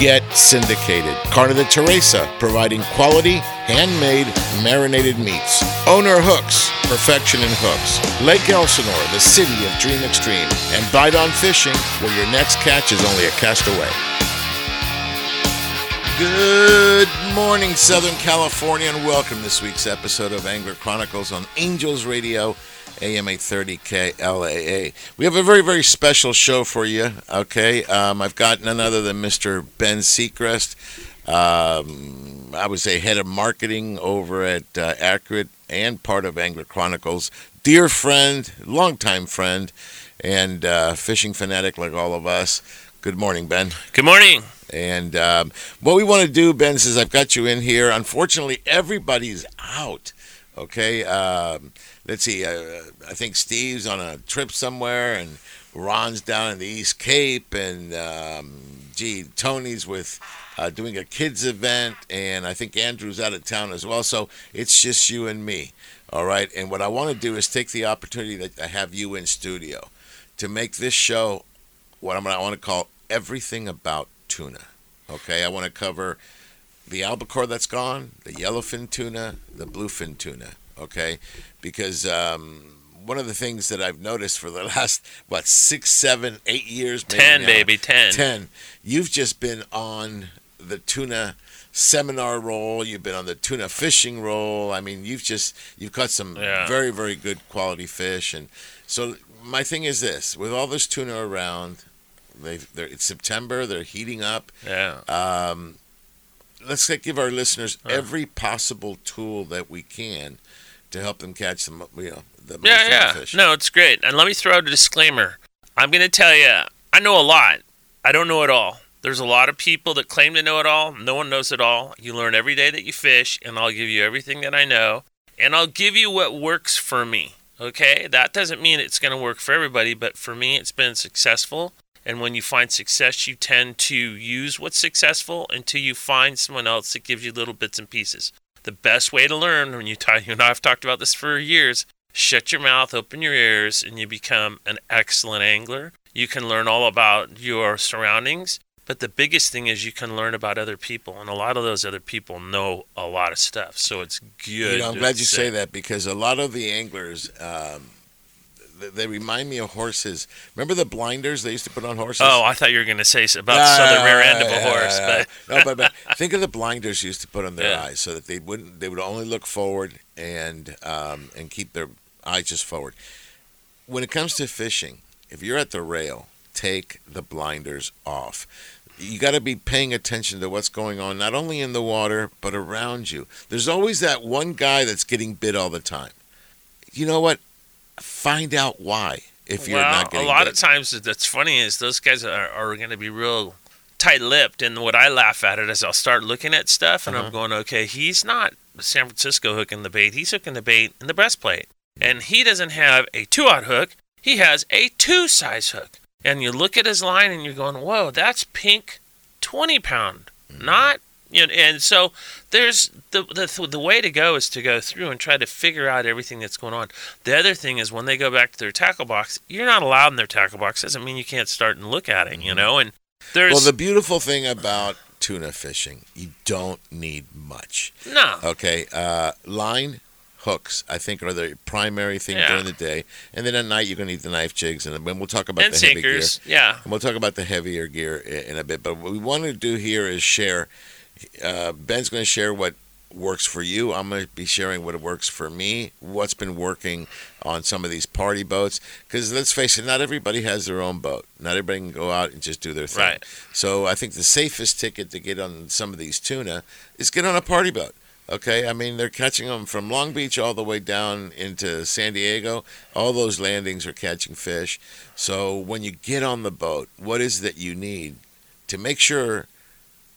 Get syndicated. Carne de Teresa, providing quality, handmade, marinated meats. Owner Hooks, perfection in hooks. Lake Elsinore, the city of Dream Extreme. And Bite on Fishing, where your next catch is only a cast away. Good morning, Southern California, and welcome this week's episode of Angler Chronicles on Angels Radio, AM 830 KLAA. We have a very, very special show for you, okay? Um, I've got none other than Mr. Ben Seacrest. Um, I was a head of marketing over at uh, Accurate and part of Angler Chronicles. Dear friend, longtime friend, and uh, fishing fanatic like all of us. Good morning, Ben. Good morning. And um, what we want to do, Ben, says I've got you in here. Unfortunately, everybody's out. Okay, um, let's see. Uh, I think Steve's on a trip somewhere, and Ron's down in the East Cape, and um, gee, Tony's with uh, doing a kids event, and I think Andrew's out of town as well. So it's just you and me. All right. And what I want to do is take the opportunity that I have you in studio to make this show what I'm, I want to call everything about tuna. Okay, I want to cover the albacore that's gone, the yellowfin tuna, the bluefin tuna. Okay, because um, one of the things that I've noticed for the last what six, seven, eight years, maybe Ten, now, baby, ten. ten, you've just been on the tuna seminar roll. You've been on the tuna fishing roll. I mean, you've just you've caught some Yeah. very, very good quality fish, and so my thing is this: with all this tuna around, they they're, it's September. They're heating up. Yeah. Um, let's give our listeners Uh. every possible tool that we can to help them catch the mo- you know the most Yeah, yeah. fish. No, it's great. And let me throw out a disclaimer. I'm going to tell you, I know a lot. I don't know it all. There's a lot of people that claim to know it all. No one knows it all. You learn every day that you fish, and I'll give you everything that I know, and I'll give you what works for me. Okay? That doesn't mean it's going to work for everybody, but for me, it's been successful. And when you find success, you tend to use what's successful until you find someone else that gives you little bits and pieces. The best way to learn, when you, talk, you and I have talked about this for years, shut your mouth, open your ears, and you become an excellent angler. You can learn all about your surroundings, but the biggest thing is you can learn about other people, and a lot of those other people know a lot of stuff. So it's good. You know, I'm glad you say that because a lot of the anglers, um, they remind me of horses. Remember the blinders they used to put on horses? Oh, I thought you were going to say about Yeah, southern rear end of a horse, yeah, but no, but, but think of the blinders you used to put on their Yeah. eyes so that they wouldn't they would only look forward and um, and keep their eyes just forward. When it comes to fishing, if you're at the rail, take the blinders off. You got to be paying attention to what's going on, not only in the water but around you. There's always that one guy that's getting bit all the time. You know what? Find out why. If you're well, not getting it. a lot bit. of times that's funny is those guys are, are going to be real tight-lipped, and what I laugh at it is I'll start looking at stuff, and Uh-huh. I'm going, okay, he's not San Francisco hooking the bait; he's hooking the bait in the breastplate, and he doesn't have a two-aught hook; he has a two-size hook. And you look at his line, and you're going, whoa, that's pink, twenty-pound, Mm-hmm. not. You know, and so there's the, the the way to go is to go through and try to figure out everything that's going on. The other thing is when they go back to their tackle box, you're not allowed in their tackle box. Doesn't mean you can't start and look at it, you know. And there's Mm-hmm. Well, the beautiful thing about tuna fishing, you don't need much. no, Okay, uh, line, hooks, I think are the primary thing Yeah. during the day, and then at night you're going to need the knife jigs, and then we'll talk about and the heavy gear. sinkers, yeah. And we'll talk about the heavier gear in a bit. But what we want to do here is share. Uh, Ben's going to share what works for you. I'm going to be sharing what works for me, what's been working on some of these party boats. Because let's face it, not everybody has their own boat. Not everybody can go out and just do their thing. Right. So I think the safest ticket to get on some of these tuna is get on a party boat. Okay, I mean they're catching them from Long Beach all the way down into San Diego. All those landings are catching fish. So when you get on the boat, what is that you need to make sure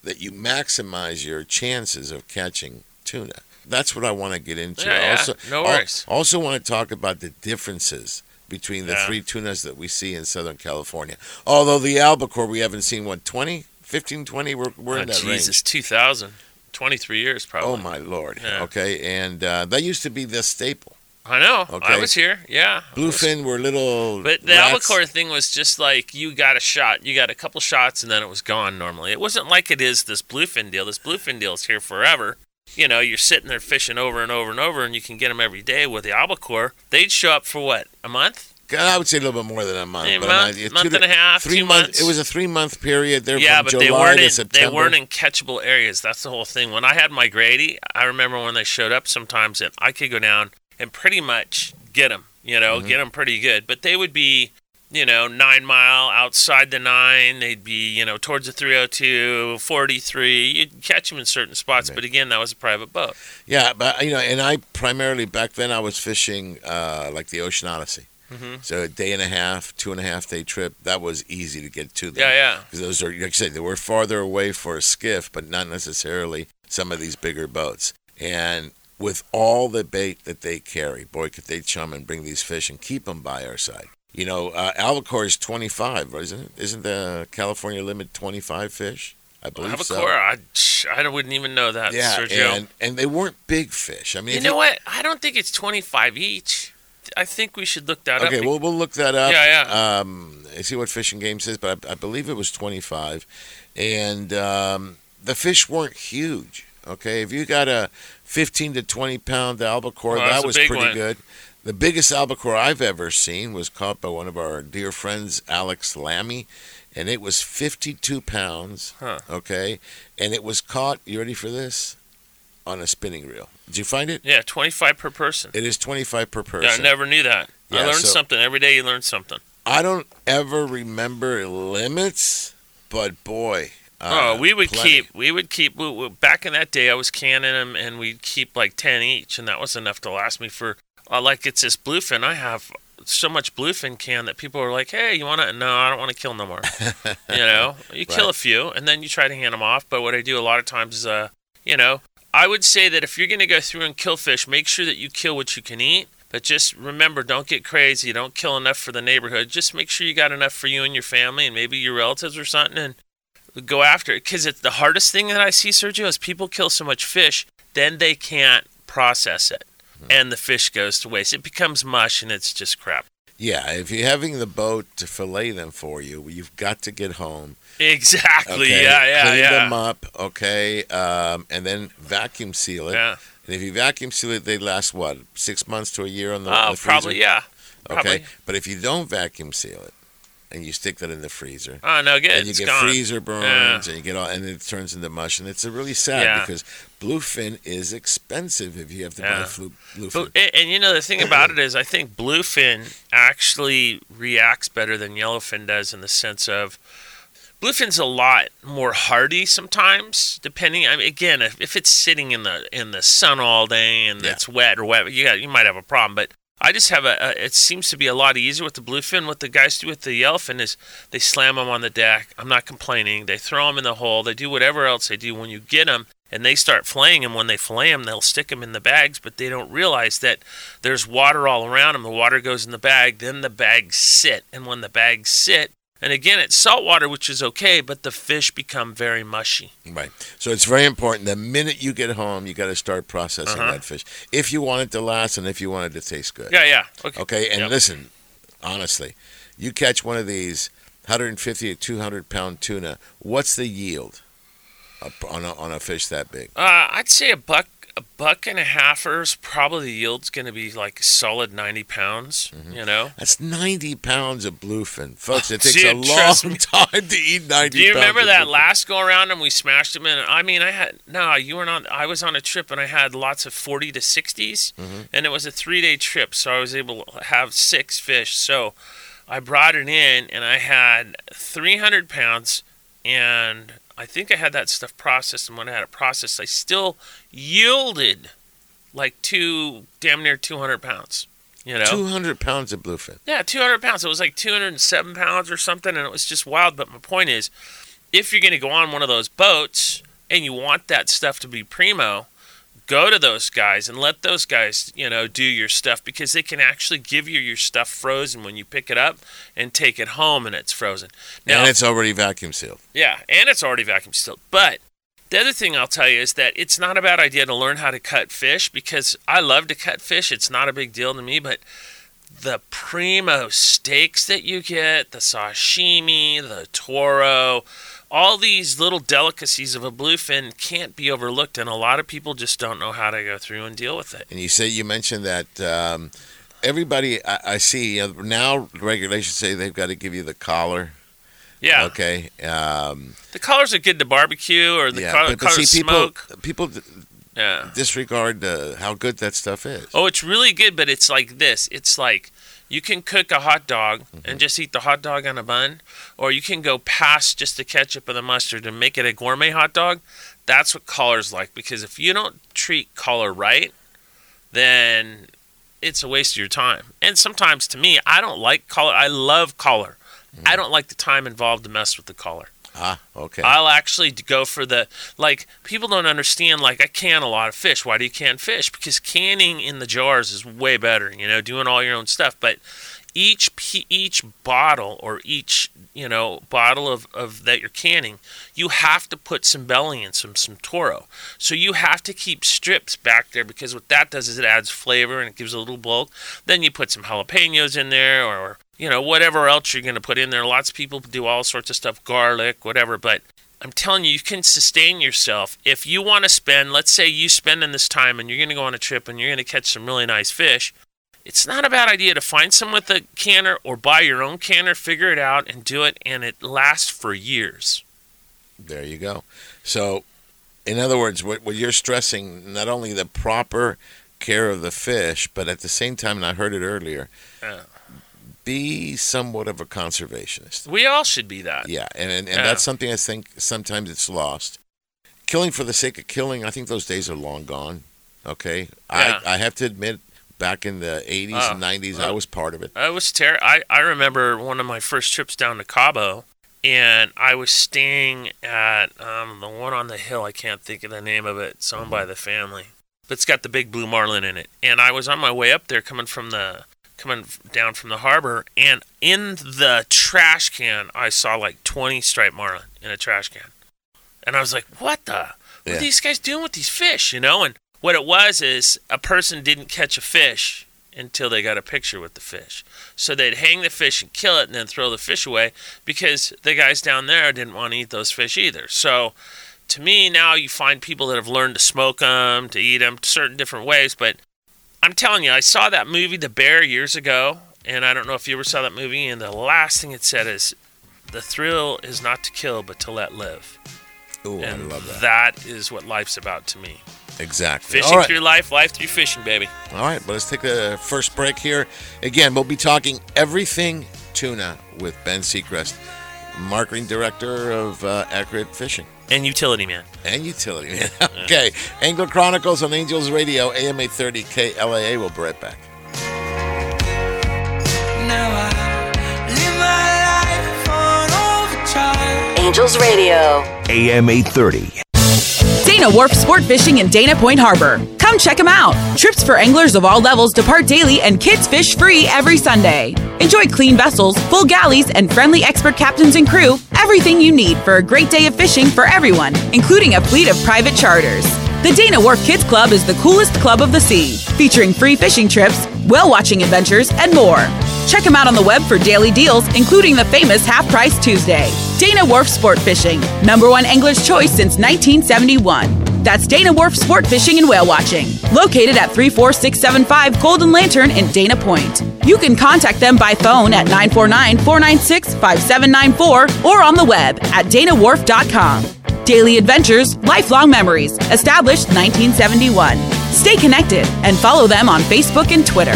that you maximize your chances of catching tuna? That's what I want to get into. Yeah, yeah, also, no worries. Also, want to talk about the differences between the Yeah. three tunas that we see in Southern California. Although the albacore we haven't seen what 20, 15, 20, we're, we're Oh, in that range. Jesus, 2000. 23 years probably. Oh my lord! Yeah. Okay, and uh, that used to be the staple. I know. I was here. Yeah. Bluefin were little. But the rats. albacore thing was just like you got a shot, you got a couple shots, and then it was gone. Normally, it wasn't like it is this bluefin deal. This bluefin deal is here forever. You know, you're sitting there fishing over and over and over, and you can get them every day. With the albacore, they'd show up for what a month, I would say a little bit more than a month. a but month, I'm month and a half, three two months. months. It was a three month period. There yeah, from but July they weren't in September. they weren't in catchable areas. That's the whole thing. When I had my Grady, I remember when they showed up sometimes, and I could go down and pretty much get them. You know, Mm-hmm. get them pretty good. But they would be, you know, nine mile outside the nine. They'd be, you know, towards the 302, 43. You'd catch them in certain spots. But again, that was a private boat. Yeah, but you know, and I primarily back then I was fishing uh, like the Ocean Odyssey. Mhm. So a day and a half, two and a half day trip. That was easy to get to them. Yeah, yeah. Because those are, like I said, they were farther away for a skiff, but not necessarily some of these bigger boats. And with all the bait that they carry, boy, could they chum and bring these fish and keep them by our side. You know, uh, albacore is 25, isn't it? Isn't the California limit 25 fish? I believe so. Albacore, I, I wouldn't even know that, Yeah, Sergio. and, and they weren't big fish. I mean, you know what? I don't think it's 25 each. I think we should look that up. Okay, well, we'll look that up. Yeah, yeah. Um, see what Fishing Game says, but I, I believe it was 25. And um, the fish weren't huge. Okay, if you got a 15 to 20 pound albacore. Oh, that was pretty one. good. The biggest albacore I've ever seen was caught by one of our dear friends, Alex Lammy, and it was 52 pounds. Huh. Okay, and it was caught. You ready for this? On a spinning reel. Did you find it? Yeah, 25 per person. It is 25 per person. Yeah, I never knew that. I learned so- something every day. You learn something. I don't ever remember limits, but boy. Uh, oh, we would plenty. keep. We would keep. We, we- back in that day, I was canning them, and we'd keep like ten each, and that was enough to last me for. Uh, like it's this bluefin. I have so much bluefin can that people are like, "Hey, you want to?" No, I don't want to kill no more. you know, you kill Right. a few, and then you try to hand them off. But what I do a lot of times is, uh, you know, I would say that if you're going to go through and kill fish, make sure that you kill what you can eat. But just remember, don't get crazy. Don't kill enough for the neighborhood. Just make sure you got enough for you and your family and maybe your relatives or something, and go after it. Because it's the hardest thing that I see, Sergio, is people kill so much fish, then they can't process it, and the fish goes to waste. It becomes mush, and it's just crap. Yeah, if you're having the boat to fillet them for you, you've got to get home. Exactly. Okay, Yeah, yeah, clean yeah. them up, okay, um, and then vacuum seal it. Yeah. And if you vacuum seal it, they last what six months to a year on the, Oh, the freezer? probably yeah. Okay, probably. but if you don't vacuum seal it and you stick that in the freezer, Oh no, good. and you get gone. freezer burns Yeah. and you get all and it turns into mush and it's a really sad Yeah. because bluefin is expensive if you have to buy flu, bluefin. But, and, and you know the thing about it is, I think bluefin actually reacts better than yellowfin does in the sense of bluefin's a lot more hardy sometimes. Depending, I mean, again, if, if it's sitting in the in the sun all day and Yeah. it's wet or wet, you got, you might have a problem. But I just have a, a. It seems to be a lot easier with the bluefin. What the guys do with the yellowfin is they slam them on the deck. I'm not complaining. They throw them in the hole. They do whatever else they do. When you get them and they start flaying them, when they flay them, they'll stick them in the bags, but they don't realize that there's water all around them. The water goes in the bag. Then the bags sit, and when the bags sit, and again, it's salt water, which is okay, but the fish become very mushy. Right. So it's very important. The minute you get home, you got to start processing Uh-huh. that fish if you want it to last and if you want it to taste good. Yeah, yeah. Okay. Okay. And Yep. listen, honestly, you catch one of these 150 to 200 pound tuna. What's the yield on a, on a fish that big? Uh, I'd say a buck, a buck and a halfers. Probably the yield's going to be like solid ninety pounds. Mm-hmm. You know. That's 90 pounds of bluefin, folks. It takes See, a long me. time to eat 90. Do you remember that bluefin. last go around and we smashed them in? I mean, I had no, you weren't on. I was on a trip and I had lots of forty to 60s Mm-hmm. and it was a three day trip, so I was able to have six fish. So I brought it in and I had three hundred pounds, and I think I had that stuff processed, and when I had it processed, I still yielded like two, damn near 200 pounds. You know, 200 pounds of bluefin. yeah, 200 pounds. It was like 207 pounds or something, and it was just wild. But my point is, if you're going to go on one of those boats and you want that stuff to be primo, go to those guys and let those guys, you know, do your stuff because they can actually give you your stuff frozen when you pick it up and take it home and it's frozen. Now, and it's already vacuum sealed. yeah, and it's already vacuum sealed. But the other thing I'll tell you is that it's not a bad idea to learn how to cut fish because I love to cut fish. It's not a big deal to me, but the primo steaks that you get, the sashimi, the toro, all these little delicacies of a bluefin can't be overlooked, and a lot of people just don't know how to go through and deal with it. And you say you mentioned that um, everybody I, I see you now regulations say they've got to give you the collar. Yeah, Okay. Um, the collars are good to barbecue or the yeah. collar, but, but see, people smoke. people Yeah. disregard uh, how good that stuff is. Oh, it's really good, but it's like this. It's like you can cook a hot dog and just eat the hot dog on a bun, or you can go past just the ketchup and the mustard and make it a gourmet hot dog. That's what collar's like because if you don't treat collar right, then it's a waste of your time. And sometimes to me, I don't like collar. I love collar. I don't like the time involved to mess with the color. Ah, okay. I'll actually go for the like people don't understand like I can a lot of fish. Why do you can fish? Because canning in the jars is way better, you know, doing all your own stuff, but each each bottle or each, you know, bottle of, of that you're canning, you have to put some belly and some some toro. So you have to keep strips back there because what that does is it adds flavor and it gives a little bulk. Then you put some jalapenos in there or you know, whatever else you're going to put in there. Lots of people do all sorts of stuff, garlic, whatever. But I'm telling you, you can sustain yourself. If you want to spend, let's say you spend in this time and you're going to go on a trip and you're going to catch some really nice fish, it's not a bad idea to find someone with a canner or buy your own canner, figure it out, and do it, and it lasts for years. There you go. So, in other words, what, what you're stressing not only the proper care of the fish, but at the same time, and I heard it earlier, Yeah. Be somewhat of a conservationist. We all should be that. Yeah, and and, and Yeah. that's something I think sometimes it's lost. Killing for the sake of killing, I think those days are long gone. Okay, Yeah. I I have to admit, back in the '80s Oh, ah, and '90s, I oh. was part of it. I was ter- I, I remember one of my first trips down to Cabo, and I was staying at um, the one on the hill. I can't think of the name of it. It's owned by mm-hmm. the family, but it's got the big blue marlin in it. And I was on my way up there, coming from the coming down from the harbor, and in the trash can, I saw like 20 striped marlin in a trash can, and I was like, "What the? What Yeah. are these guys doing with these fish?" You know, and what it was is a person didn't catch a fish until they got a picture with the fish. So they'd hang the fish and kill it and then throw the fish away because the guys down there didn't want to eat those fish either. So to me, now you find people that have learned to smoke them, to eat them, certain different ways. But I'm telling you, I saw that movie, The Bear, years ago, and I don't know if you ever saw that movie. And the last thing it said is, "The thrill is not to kill, but to let live." Ooh, I love that. that is what life's about to me. Exactly. Fishing right. through life, life through fishing, baby. All right, but let's take a first break here. Again, we'll be talking everything tuna with Ben Seacrest, marketing director of uh, Accurate Fishing And utility man. and Utility Man. okay, Angler Chronicles on Angels Radio, AM 830 KLAA. We'll be right back. Now I live my life on. Angels Radio. AM 830. Dana Wharf Sport Fishing in Dana Point Harbor. Check them out. Trips for anglers of all levels depart daily and kids fish free every Sunday. Enjoy clean vessels, full galleys, and friendly expert captains and crew. Everything you need for a great day of fishing for everyone, including a fleet of private charters. The Dana Wharf Kids Club is the coolest club of the sea, featuring free fishing trips, whale watching adventures, and more. Check them out on the web for daily deals, including the famous Half Price Tuesday. Dana Wharf Sport Fishing, number one angler's choice since 1971. That's Dana Wharf Sport Fishing and Whale Watching, located at 34675 Golden Lantern in Dana Point. You can contact them by phone at 949 496 5794 or on the web at danawharf.com. Daily adventures, lifelong memories, established 1971. Stay connected and follow them on Facebook and Twitter.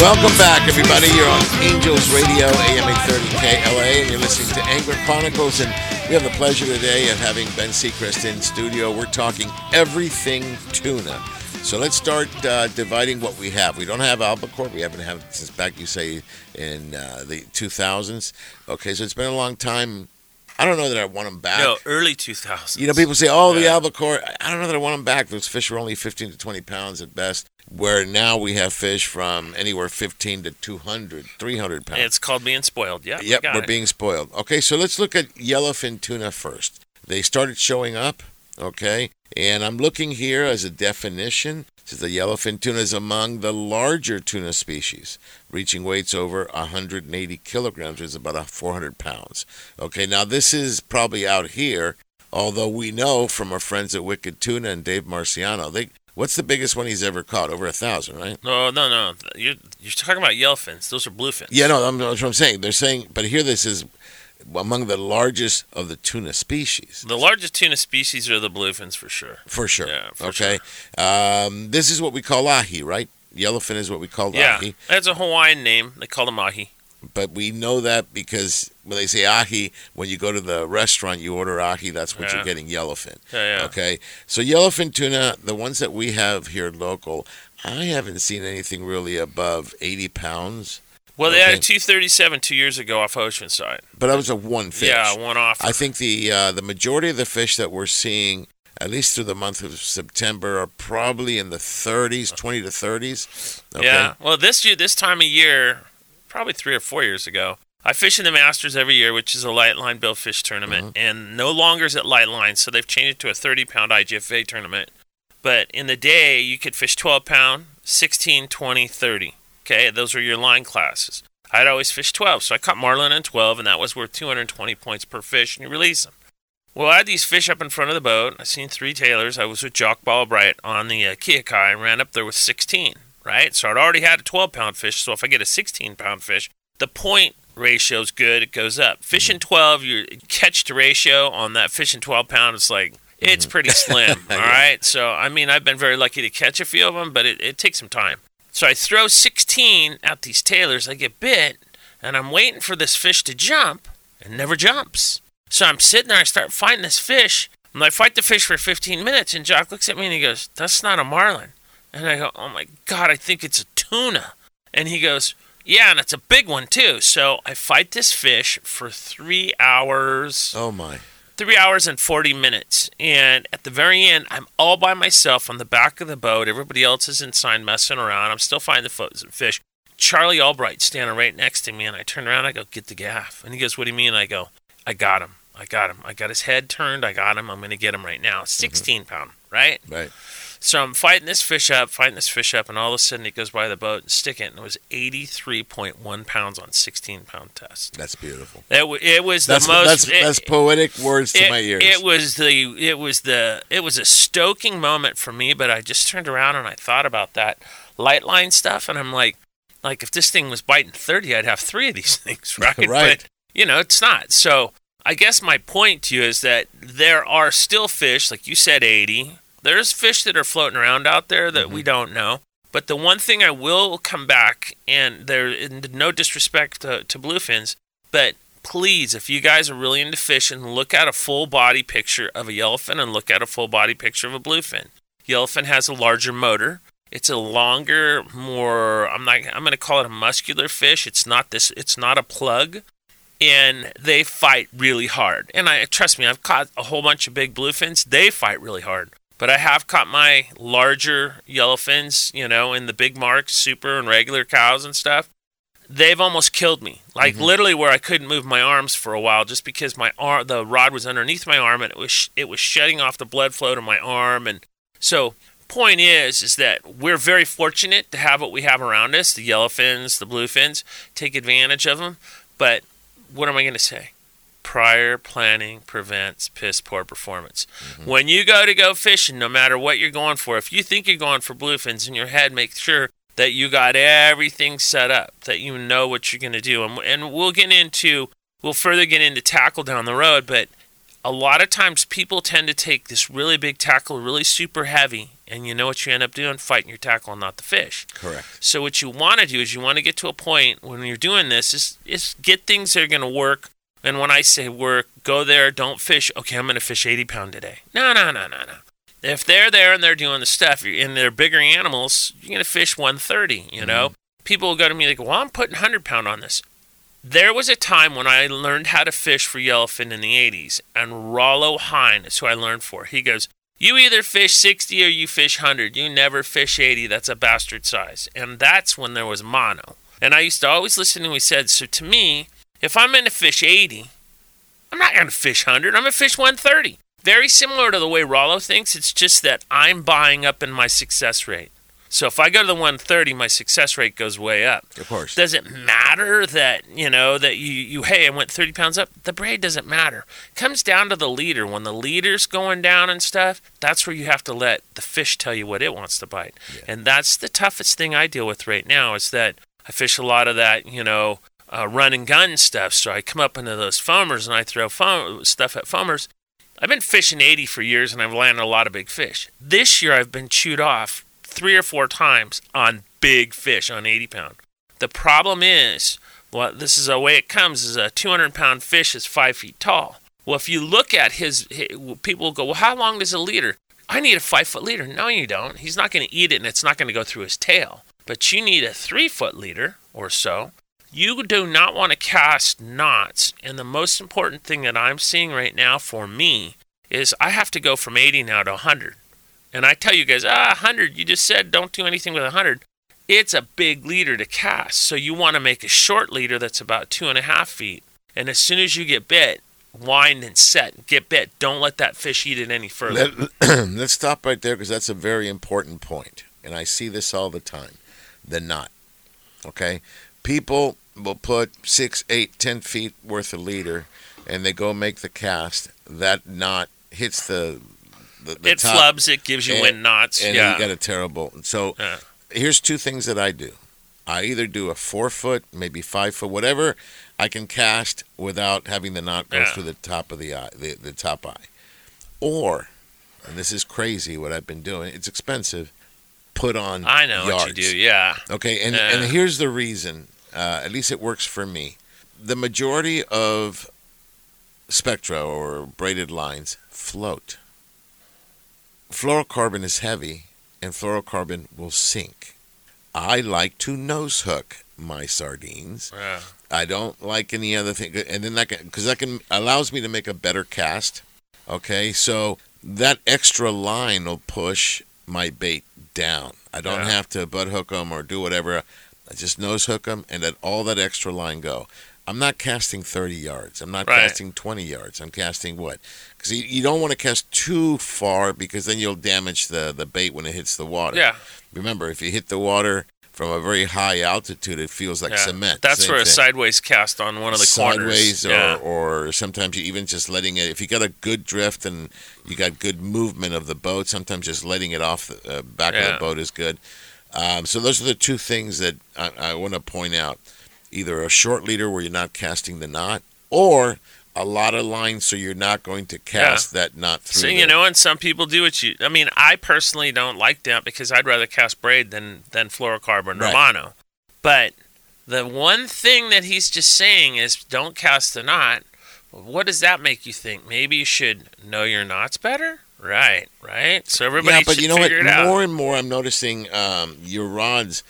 Welcome back, everybody. You're on Angels Radio, AM 830 KLA, and you're listening to Angler Chronicles. And we have the pleasure today of having Ben Seacrest in studio. We're talking everything tuna. So let's start uh, dividing what we have. We don't have albacore. We haven't had it since back, you say, in uh, the 2000s. Okay, so it's been a long time. I don't know that I want them back. No, early 2000s. You know, people say, "Oh, the albacore." I don't know that I want them back. Those fish were only 15 to 20 pounds at best. Where now we have fish from anywhere 15 to 200, 300 pounds. It's called being spoiled. Yeah. yep, we're it. being spoiled. Okay, so let's look at yellowfin tuna first. They started showing up. Okay, and I'm looking here as a definition. Says the yellowfin tuna is among the larger tuna species, reaching weights over 180 kilograms, which is about 400 pounds. Okay, now this is probably out here, although we know from our friends at Wicked Tuna and Dave Marciano, they what's the biggest one he's ever caught? Over a thousand, right? No, no, no. You're, you're talking about yellowfins. Those are bluefins. Yeah, no, I'm, that's what I'm saying. They're saying, but here this is among the largest of the tuna species. The largest tuna species are the bluefins for sure. For sure. Yeah, for okay. Um, this is what we call ahi, right? Yellowfin is what we call Yeah. ahi. That's a Hawaiian name. They call them ahi. But we know that because when they say ahi, when you go to the restaurant, you order ahi, that's what Yeah. you're getting yellowfin. Yeah, yeah. Okay. So yellowfin tuna, the ones that we have here local, I haven't seen anything really above 80 pounds. Well, they had a 237 two years ago off Oceanside. But that was a one fish. Yeah, one off. I think the uh, the majority of the fish that we're seeing, at least through the month of September, are probably in the 30s, 20 to 30s. Okay. Yeah. Well, this year, this time of year, probably three or four years ago, I fish in the Masters every year, which is a light line bill fish tournament, and no longer is it light line, so they've changed it to a 30 pound IGFA tournament. But in the day, you could fish 12 pound, 16, 20, 30. Okay, those are your line classes. I'd always fish 12, so I caught marlin in 12, and that was worth 220 points per fish, and you release them. Well, I had these fish up in front of the boat. I seen three tailors. I was with Jock Albright on the uh, Keakai and ran up there with 16, right? So I'd already had a 12 pound fish. So if I get a 16 pound fish, the point ratio is good. It goes up. Fishing 12, your catch to ratio on that fishing 12 pound is like, it's pretty slim, all right? So, I mean, I've been very lucky to catch a few of them, but it, it takes some time. So I throw 16 at these tailors. I get bit, and I'm waiting for this fish to jump, and never jumps. So I'm sitting there, I start fighting this fish, and I fight the fish for 15 minutes, and Jock looks at me and he goes, That's not a marlin. And I go, Oh my God, I think it's a tuna. And he goes, Yeah, and it's a big one too. So I fight this fish for three hours Oh, my. Three hours and 40 minutes. And at the very end, I'm all by myself on the back of the boat. Everybody else is inside messing around. I'm still finding the fish. Charlie Albright standing right next to me, and I turn around. I go, "Get the gaff." And he goes, "What do you mean?" I go, "I got him. I got him. I got his head turned. I got him. I'm going to get him right now. Mm-hmm. 16 pound, right?" Right. So I'm fighting this fish up, fighting this fish up, and all of a sudden it goes by the boat and stick it, and it was 83.1 pounds on 16 pound test. That's beautiful. It, w- it was That's, the most. that's, it- that's poetic words to my ears. it was the it was the it was a stoking moment for me, but I just turned around and I thought about that light line stuff, and I'm like, like if this thing was biting thirty, I'd have three of these things, right? Right. But you know, it's not. So I guess my point to you is that there are still fish, like you said, eighty. There's fish that are floating around out there that we mm-hmm. don't know. But the one thing I will come back, and there, and no disrespect to, to bluefins, but please, if you guys are really into fishing, look at a full body picture of a yellowfin and look at a full body picture of a bluefin. Yellowfin has a larger motor. It's a longer, more I'm not I'm going to call it a muscular fish. It's not this it's not a plug. And they fight really hard. And I trust me, I've caught a whole bunch of big bluefins. They fight really hard. But I have caught my larger yellowfins, you know, in the big marks, super and regular cows and stuff. They've almost killed me, like mm-hmm. literally where I couldn't move my arms for a while, just because my arm, the rod was underneath my arm, and it was it was shutting off the blood flow to my arm, and so point is is that we're very fortunate to have what we have around us the yellowfins the bluefins take advantage of them but what am i going to say prior planning prevents piss poor performance mm-hmm. when you go to go fishing no matter what you're going for if you think you're going for bluefins in your head make sure that you got everything set up that you know what you're going to do and, and we'll get into we'll further get into tackle down the road but a lot of times people tend to take this really big tackle, really super heavy, and you know what you end up doing? Fighting your tackle and not the fish. Correct. So what you want to do is you want to get to a point when you're doing this is, is get things that are going to work. And when I say work, go there, don't fish. Okay, I'm going to fish 80 pound today. No, no, no, no, no. If they're there and they're doing the stuff, and they're bigger animals, you're going to fish 130. You know, mm-hmm. people will go to me like, "Well, I'm putting 100 pound on this." There was a time when I learned how to fish for yellowfin in the 80s, and Rollo Hine is who I learned for. He goes, You either fish 60 or you fish 100. You never fish 80. That's a bastard size. And that's when there was mono. And I used to always listen to him. He said, So to me, if I'm going to fish 80, I'm not going to fish 100. I'm going to fish 130. Very similar to the way Rollo thinks. It's just that I'm buying up in my success rate. So if I go to the 130, my success rate goes way up. Of course. Does it matter that, you know, that you, you hey, I went 30 pounds up? The braid doesn't matter. It comes down to the leader. When the leader's going down and stuff, that's where you have to let the fish tell you what it wants to bite. Yeah. And that's the toughest thing I deal with right now is that I fish a lot of that, you know, uh, run and gun stuff. So I come up into those foamers and I throw foam, stuff at foamers. I've been fishing 80 for years and I've landed a lot of big fish. This year I've been chewed off three or four times on big fish on 80 pound. The problem is, well, this is the way it comes: is a 200 pound fish is five feet tall. Well, if you look at his, hi people will go, well, how long does a leader? I need a five foot leader. No, you don't. He's not going to eat it, and it's not going to go through his tail. But you need a three foot leader or so. You do not want to cast knots. And the most important thing that I'm seeing right now for me is I have to go from 80 now to 100. And I tell you guys, ah, 100, you just said don't do anything with 100. It's a big leader to cast. So you want to make a short leader that's about two and a half feet. And as soon as you get bit, wind and set. Get bit. Don't let that fish eat it any further. Let, let's stop right there because that's a very important point. point, and I see this all the time. The knot. Okay, people will put six, eight, ten feet worth of leader, and they go make the cast. That knot hits the the, the it top, flubs, it gives you and- wind knots. and yeah. you got a terrible. So Yeah. here's two things that I do. I either do a four foot, maybe five foot, whatever I can cast without having the knot go Yeah. through the top of the eye, the, the top eye, or, and this is crazy what I've been doing. It's expensive. Put on. I know yards. what you do. Yeah. Okay, and Yeah. and here's the reason. Uh, at least it works for me. The majority of spectra or braided lines float. Fluorocarbon is heavy, and fluorocarbon will sink. I like to nose hook my sardines. Yeah. I don't like any other thing, and then that because that can allows me to make a better cast. Okay, so that extra line will push my bait down. I don't Yeah. have to butt hook them or do whatever. I just nose hook them and let all that extra line go. I'm not casting 30 yards. I'm not Right. casting 20 yards. I'm casting what? Because you, you don't want to cast too far because then you'll damage the, the bait when it hits the water. Yeah. Remember, if you hit the water from a very high altitude, it feels like yeah. cement. That's Same where a sideways cast on one of the sideways corners. or, yeah. or sometimes you even just letting it if you got a good drift and you got good movement of the boat sometimes just letting it off the uh, back of the boat is good um, so those are the two things that I, I want to point out either a short leader where you're not casting the knot or a lot of lines so you're not going to cast that knot through So you know, and some people do what you. I mean, I personally don't like that because I'd rather cast braid than than fluorocarbon Right. mono. But the one thing that he's just saying is don't cast the knot. What does that make you think? Maybe you should know your knots better, Right, right. So everybody yeah, but you know what? figure it out. More and more, I'm noticing um, your rods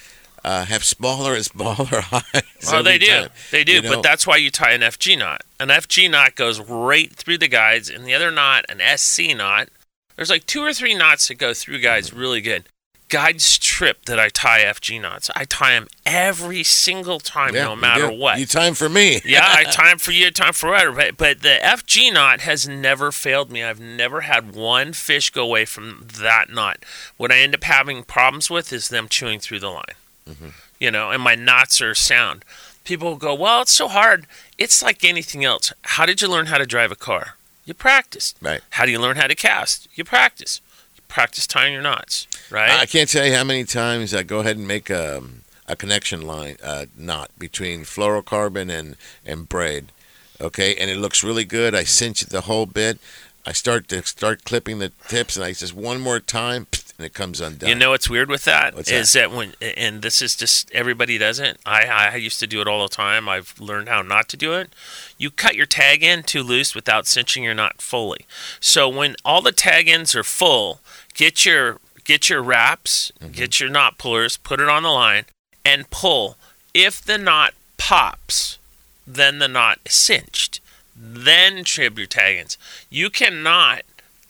uh, have smaller and smaller eyes. Oh, they do. time. They do. You know? But that's why you tie an FG knot. An FG knot goes right through the guides, and the other knot, an SC knot. There's like two or three knots that go through guides really good. Guides trip that I tie FG knots. I tie them every single time, Yeah, no matter do. what. You time for me. yeah, I time for you, time for whatever. But, but the FG knot has never failed me. I've never had one fish go away from that knot. What I end up having problems with is them chewing through the line. Mm-hmm. You know, and my knots are sound. People go, well, it's so hard. It's like anything else. How did you learn how to drive a car? You practiced. Right. How do you learn how to cast? You practice. Practice tying your knots, right? I can't tell you how many times I go ahead and make a, a connection line uh, knot between fluorocarbon and, and braid. Okay, and it looks really good. I cinch it the whole bit. I start to start clipping the tips, and I just one more time, and it comes undone. You know what's weird with that What's is that? when and this is just everybody does it. I I used to do it all the time. I've learned how not to do it. You cut your tag end too loose without cinching your knot fully. So when all the tag ends are full, get your get your wraps, Mm-hmm. get your knot pullers, put it on the line, and pull. If the knot pops, then the knot is cinched. Then trib your tag ends. You cannot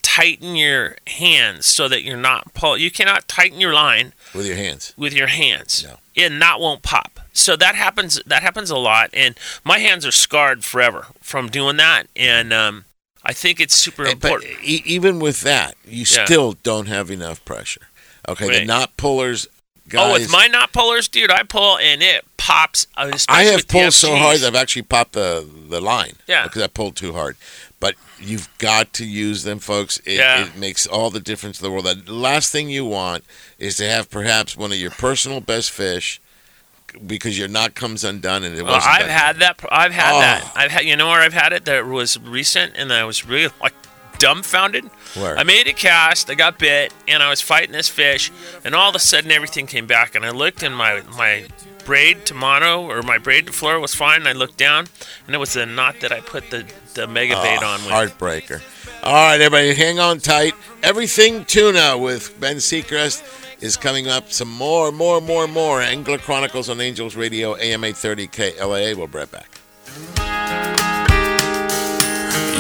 tighten your hands so that you're not pull. You cannot tighten your line with your hands. with your hands, No. and knot won't pop. So that happens. That happens a lot, and my hands are scarred forever from doing that. And um, I think it's super But important. e- even with that, you Yeah. still don't have enough pressure. Okay, the Right. knot pullers. Guys, oh, with my knot pullers, dude, I pull and it pops. uh, I have pulled so hard that I've actually popped the the line. Yeah. because I pulled too hard. But you've got to use them, folks. It, Yeah. it makes all the difference in the world. The last thing you want is to have perhaps one of your personal best fish because your knot comes undone and it Well, wasn't. I've done. had that. I've had Oh. that. I've had. You know where I've had it? That was recent, and I was really like dumbfounded. Where? I made a cast. I got bit, and I was fighting this fish, and all of a sudden everything came back, and I looked, and my my braid to mono or my braid to floor was fine. And I looked down, and it was the knot that I put the the mega ah, bait Oh, on with. Heartbreaker. All right, everybody, hang on tight. Everything tuna with Ben Seacrest is coming up. Some more, more, more, more. Angler Chronicles on Angels Radio, AM 830 KLAA. We'll be right back.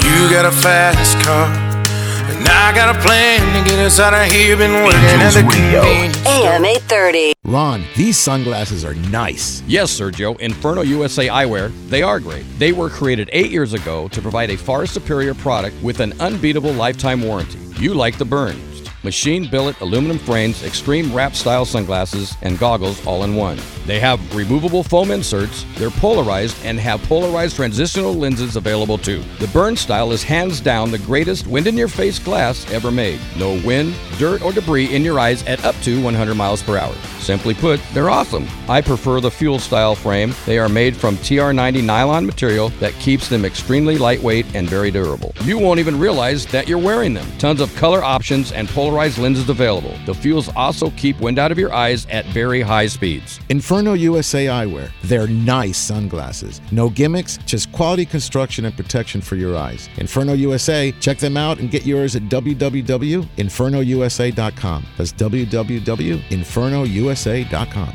You got a fast car, and I got a plan to get us out of here. Been working at the convenience. AM 830. Ron, these sunglasses are nice. Yes, Sergio, Inferno USA Eyewear, they are great. They were created eight years ago to provide a far superior product with an unbeatable lifetime warranty. You like the burns. Machine billet aluminum frames, extreme wrap style sunglasses, and goggles all in one. They have removable foam inserts, they're polarized, and have polarized transitional lenses available too. The burn style is hands down the greatest wind in your face glass ever made. No wind, dirt, or debris in your eyes at up to 100 miles per hour. Simply put, they're awesome. I prefer the fuel style frame. They are made from TR90 nylon material that keeps them extremely lightweight and very durable. You won't even realize that you're wearing them. Tons of color options and polarized lenses available. The fuels also keep wind out of your eyes at very high speeds. Inferno USA Eyewear. They're nice sunglasses. No gimmicks, just quality construction and protection for your eyes. Inferno USA, check them out and get yours at www.infernousa.com. That's www.infernousa.com.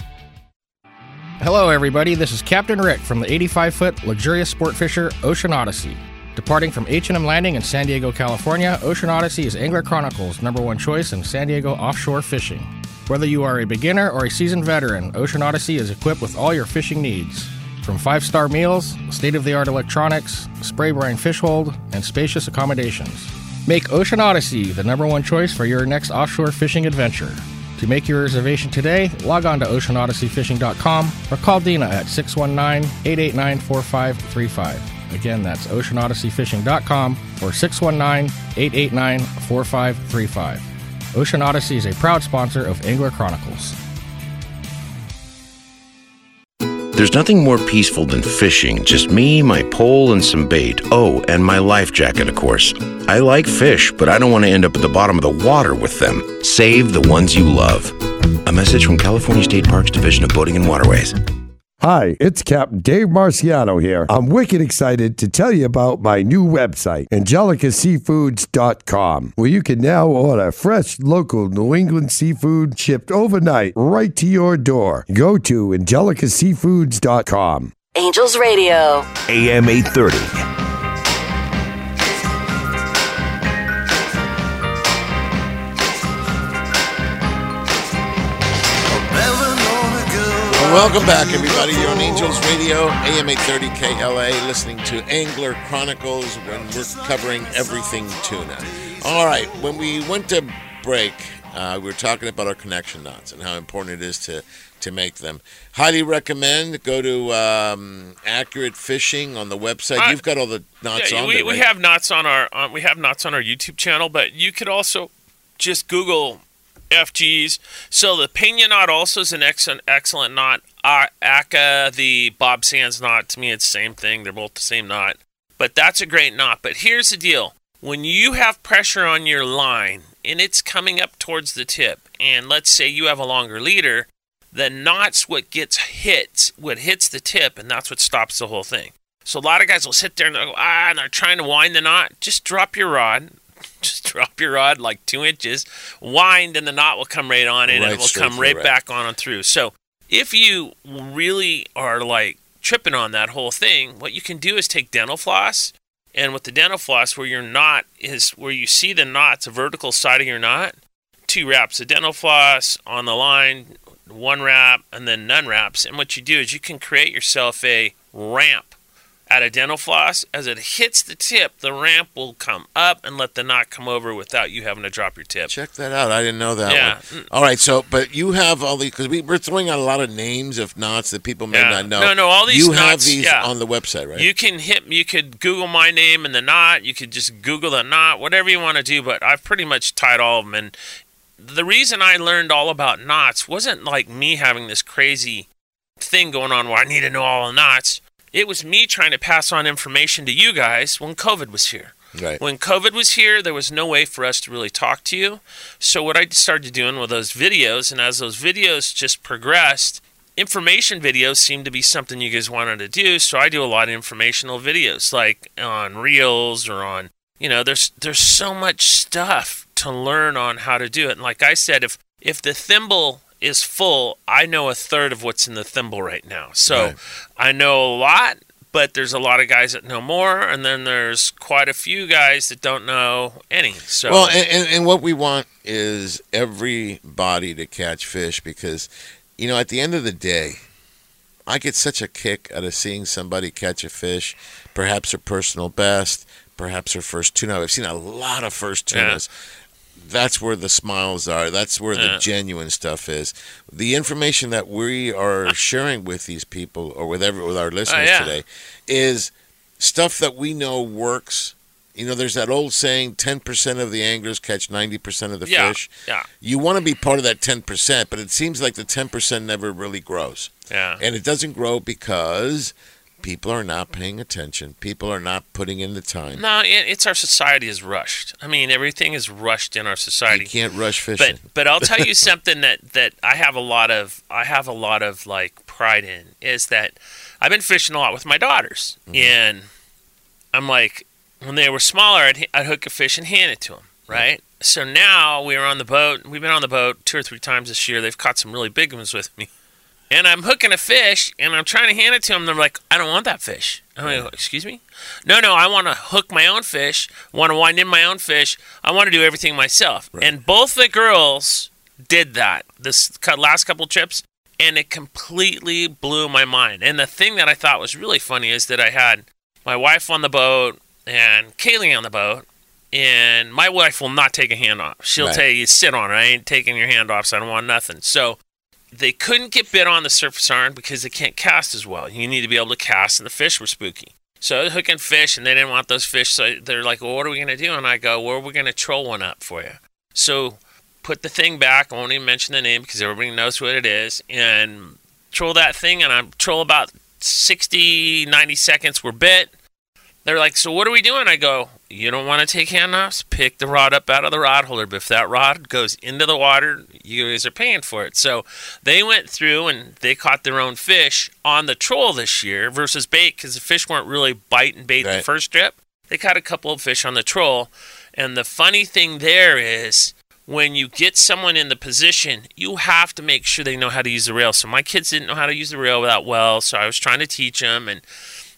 Hello, everybody. This is Captain Rick from the 85-foot luxurious sport fisher Ocean Odyssey. Departing from H&M Landing in San Diego, California, Ocean Odyssey is Angler Chronicles' number one choice in San Diego offshore fishing. Whether you are a beginner or a seasoned veteran, Ocean Odyssey is equipped with all your fishing needs. From five-star meals, state-of-the-art electronics, spray brine fish hold, and spacious accommodations. Make Ocean Odyssey the number one choice for your next offshore fishing adventure. To make your reservation today, log on to oceanodysseyfishing.com or call Dina at 619 889 4535. Again, that's oceanodysseyfishing.com or 619 889 4535. Ocean Odyssey is a proud sponsor of Angler Chronicles. There's nothing more peaceful than fishing. Just me, my pole, and some bait. Oh, and my life jacket, of course. I like fish, but I don't want to end up at the bottom of the water with them. Save the ones you love. A message from California State Parks Division of Boating and Waterways. Hi, it's Captain Dave Marciano here. I'm wicked excited to tell you about my new website, angelicaseafoods.com, where you can now order fresh local New England seafood shipped overnight right to your door. Go to angelicaseafoods.com. Angels Radio. AM 830. Welcome back, everybody. You're on Angels Radio, AM 830 KLAA, listening to Angler Chronicles when we're covering everything tuna. All right, when we went to break, uh, we were talking about our connection knots and how important it is to, to make them. Highly recommend. Go to um, Accurate Fishing on the website. Uh, You've got all the knots yeah, on we, there. we have knots on our um, we have knots on our YouTube channel, but you could also just Google FGs. So the pina knot also is an excellent excellent knot. Uh, Aka, the Bob Sands knot, to me it's the same thing. They're both the same knot, but that's a great knot. But here's the deal: when you have pressure on your line and it's coming up towards the tip, and let's say you have a longer leader, the knot's what gets hit, what hits the tip, and that's what stops the whole thing. So a lot of guys will sit there and go, ah, and they're trying to wind the knot. Just drop your rod. Just drop your rod like two inches, wind, and the knot will come right on it, and it will come right, right. back on and through. So if you really are like tripping on that whole thing, what you can do is take dental floss, and with the dental floss, where your knot is, where you see the knot's a vertical side of your knot, two wraps of dental floss on the line, one wrap, and then none wraps. And what you do is you can create yourself a ramp out of dental floss. As it hits the tip, the ramp will come up and let the knot come over without you having to drop your tip. Check that out. I didn't know that Yeah. one. All right, so but you have all these because we, we're throwing out a lot of names of knots that people may Yeah. not know. No, no, all these you have these yeah. on the website, right? You can hit. You could Google my name and the knot. You could just Google the knot, whatever you want to do. But I've pretty much tied all of them. And the reason I learned all about knots wasn't like me having this crazy thing going on where I need to know all the knots. It was me trying to pass on information to you guys when COVID was here. right. When COVID was here, there was no way for us to really talk to you. So what I started doing with those videos, and as those videos just progressed, information videos seemed to be something you guys wanted to do. So I do a lot of informational videos, like on Reels or on, you know, there's there's so much stuff to learn on how to do it. And like I said, if if the thimble is full, I know a third of what's in the thimble right now. So Right. I know a lot, but there's a lot of guys that know more, and then there's quite a few guys that don't know any. So Well, and, and, and what we want is everybody to catch fish because, you know, at the end of the day, I get such a kick out of seeing somebody catch a fish, perhaps her personal best, perhaps her first tuna. I've seen a lot of first Yeah. That's where the smiles are. That's where the Yeah. genuine stuff is. The information that we are sharing with these people or with every, with our listeners Uh, yeah. today is stuff that we know works. You know, there's that old saying: ten percent of the anglers catch ninety percent of the yeah, fish. yeah, You want to be part of that ten percent, but it seems like the ten percent never really grows, yeah. and it doesn't grow because people are not paying attention. People are not putting in the time. No, it's our society is rushed. I mean, everything is rushed in our society. You can't rush fishing. But but I'll tell you something that that I have a lot of I have a lot of like pride in is that I've been fishing a lot with my daughters, Mm-hmm. and I'm like when they were smaller, I'd, I'd hook a fish and hand it to them, right? So now we are on the boat. We've been on the boat two or three times this year. They've caught some really big ones with me. And I'm hooking a fish, and I'm trying to hand it to them. They're like, "I don't want that fish." I'm like, "Excuse me? No, no. I want to hook my own fish. Want to wind in my own fish. I want to do everything myself." And both the girls did that this last couple trips, and it completely blew my mind. And the thing that I thought was really funny is that I had my wife on the boat and Kaylee on the boat, and my wife will not take a hand off. She'll Right. tell you, "Sit on it. I ain't taking your hand off. So I don't want nothing." So they couldn't get bit on the surface iron because they can't cast as well. You need to be able to cast, and the fish were spooky. So was hooking fish, and they didn't want those fish. So they're like, "Well, what are we gonna do?" And I go, "Well, we're gonna troll one up for you." So put the thing back. I won't even mention the name because everybody knows what it is. And troll that thing, and I troll about 60, 90 seconds. We're bit. They're like, so what are we doing? I go, you don't want to take handoffs? Pick the rod up out of the rod holder. But if that rod goes into the water, you guys are paying for it. So they went through and they caught their own fish on the troll this year versus bait because the fish weren't really biting bait the first trip. They caught a couple of fish on the troll. And the funny thing there is when you get someone in the position, you have to make sure they know how to use the rail. So my kids didn't know how to use the rail that well, so I was trying to teach them. And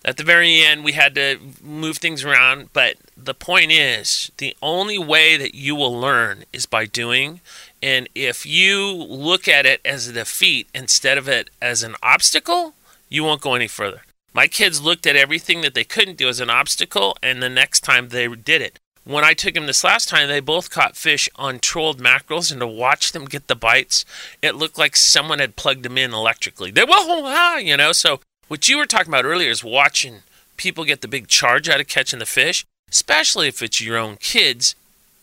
at the very end, we had to move things around. But the point is, the only way that you will learn is by doing. And if you look at it as a defeat instead of it as an obstacle, you won't go any further. My kids looked at everything that they couldn't do as an obstacle, and the next time they did it. When I took them this last time, they both caught fish on trolled mackerels, and to watch them get the bites, it looked like someone had plugged them in electrically. They, whoa, ah, you know. So what you were talking about earlier is watching people get the big charge out of catching the fish, especially if it's your own kids.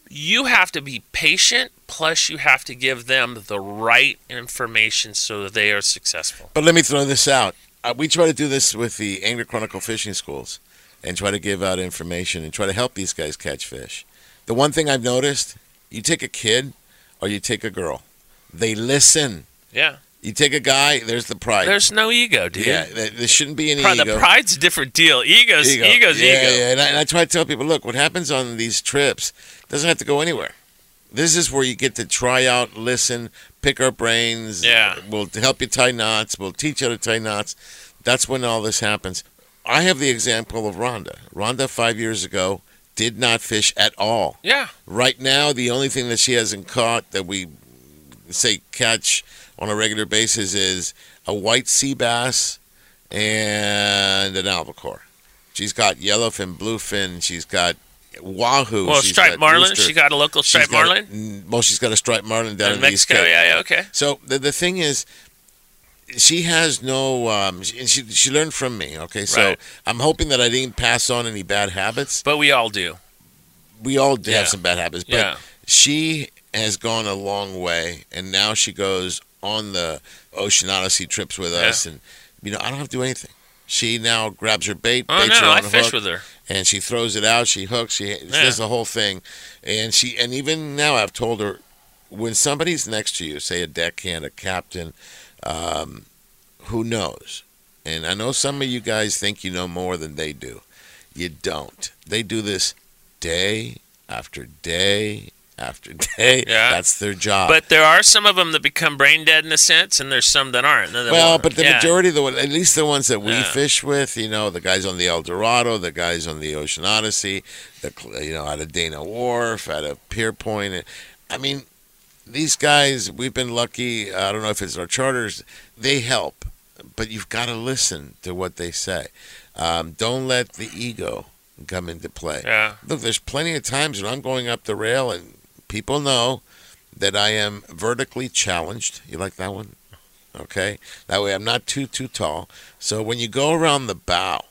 You have to be patient, plus you have to give them the right information so that they are successful. But let me throw this out. Uh, we try to do this with the Angler Chronicle fishing schools and try to give out information and try to help these guys catch fish. The one thing I've noticed, you take a kid or you take a girl, they listen. Yeah. You take a guy, there's the pride. There's no ego, dude. yeah, there, shouldn't be any Pride- ego. The pride's a different deal. Ego's Ego. ego's yeah, ego. Yeah, and I, and I try to tell people, look, what happens on these trips doesn't have to go anywhere. This is where you get to try out, listen, pick our brains. Yeah. We'll help you tie knots. We'll teach you how to tie knots. That's when all this happens. I have the example of Rhonda. Rhonda, five years ago, did not fish at all. Yeah. Right now, the only thing that she hasn't caught that we say catch on a regular basis is a white sea bass and an albacore. She's got yellowfin, bluefin. She's got wahoo. Well, she's striped marlin. rooster. She got a local striped got- marlin. mm, well, she's got a striped marlin down In in Mexico, yeah, yeah, okay. So the the thing is, she has no. Um, she, and she she learned from me. Okay, so Right. I'm hoping that I didn't pass on any bad habits. But we all do. We all do Yeah. have some bad habits, but Yeah. she has gone a long way, and now she goes on the Ocean Odyssey trips with us, and you know I don't have to do anything. She now grabs her bait, Oh, baits no, her on I a fish hook, with her. and she throws it out. She hooks. She, she Yeah. does the whole thing, and she and even now I've told her when somebody's next to you, say a deckhand, a captain, um, who knows? And I know some of you guys think you know more than they do. You don't. They do this day after day after day. Yeah. That's their job. But there are some of them that become brain dead in a sense, and there's some that aren't. That well, won't. but the Yeah. majority of the one, at least the ones that we Yeah. fish with, you know, the guys on the El Dorado, the guys on the Ocean Odyssey, the you know, out of Dana Wharf, out of Pier Point. I mean, these guys, we've been lucky. I don't know if it's our charters. They help, but you've got to listen to what they say. Um, don't let the ego come into play. Yeah. Look, there's plenty of times when I'm going up the rail and people know that I am vertically challenged. You like that one? Okay. That way I'm not too too tall. So when you go around the bow,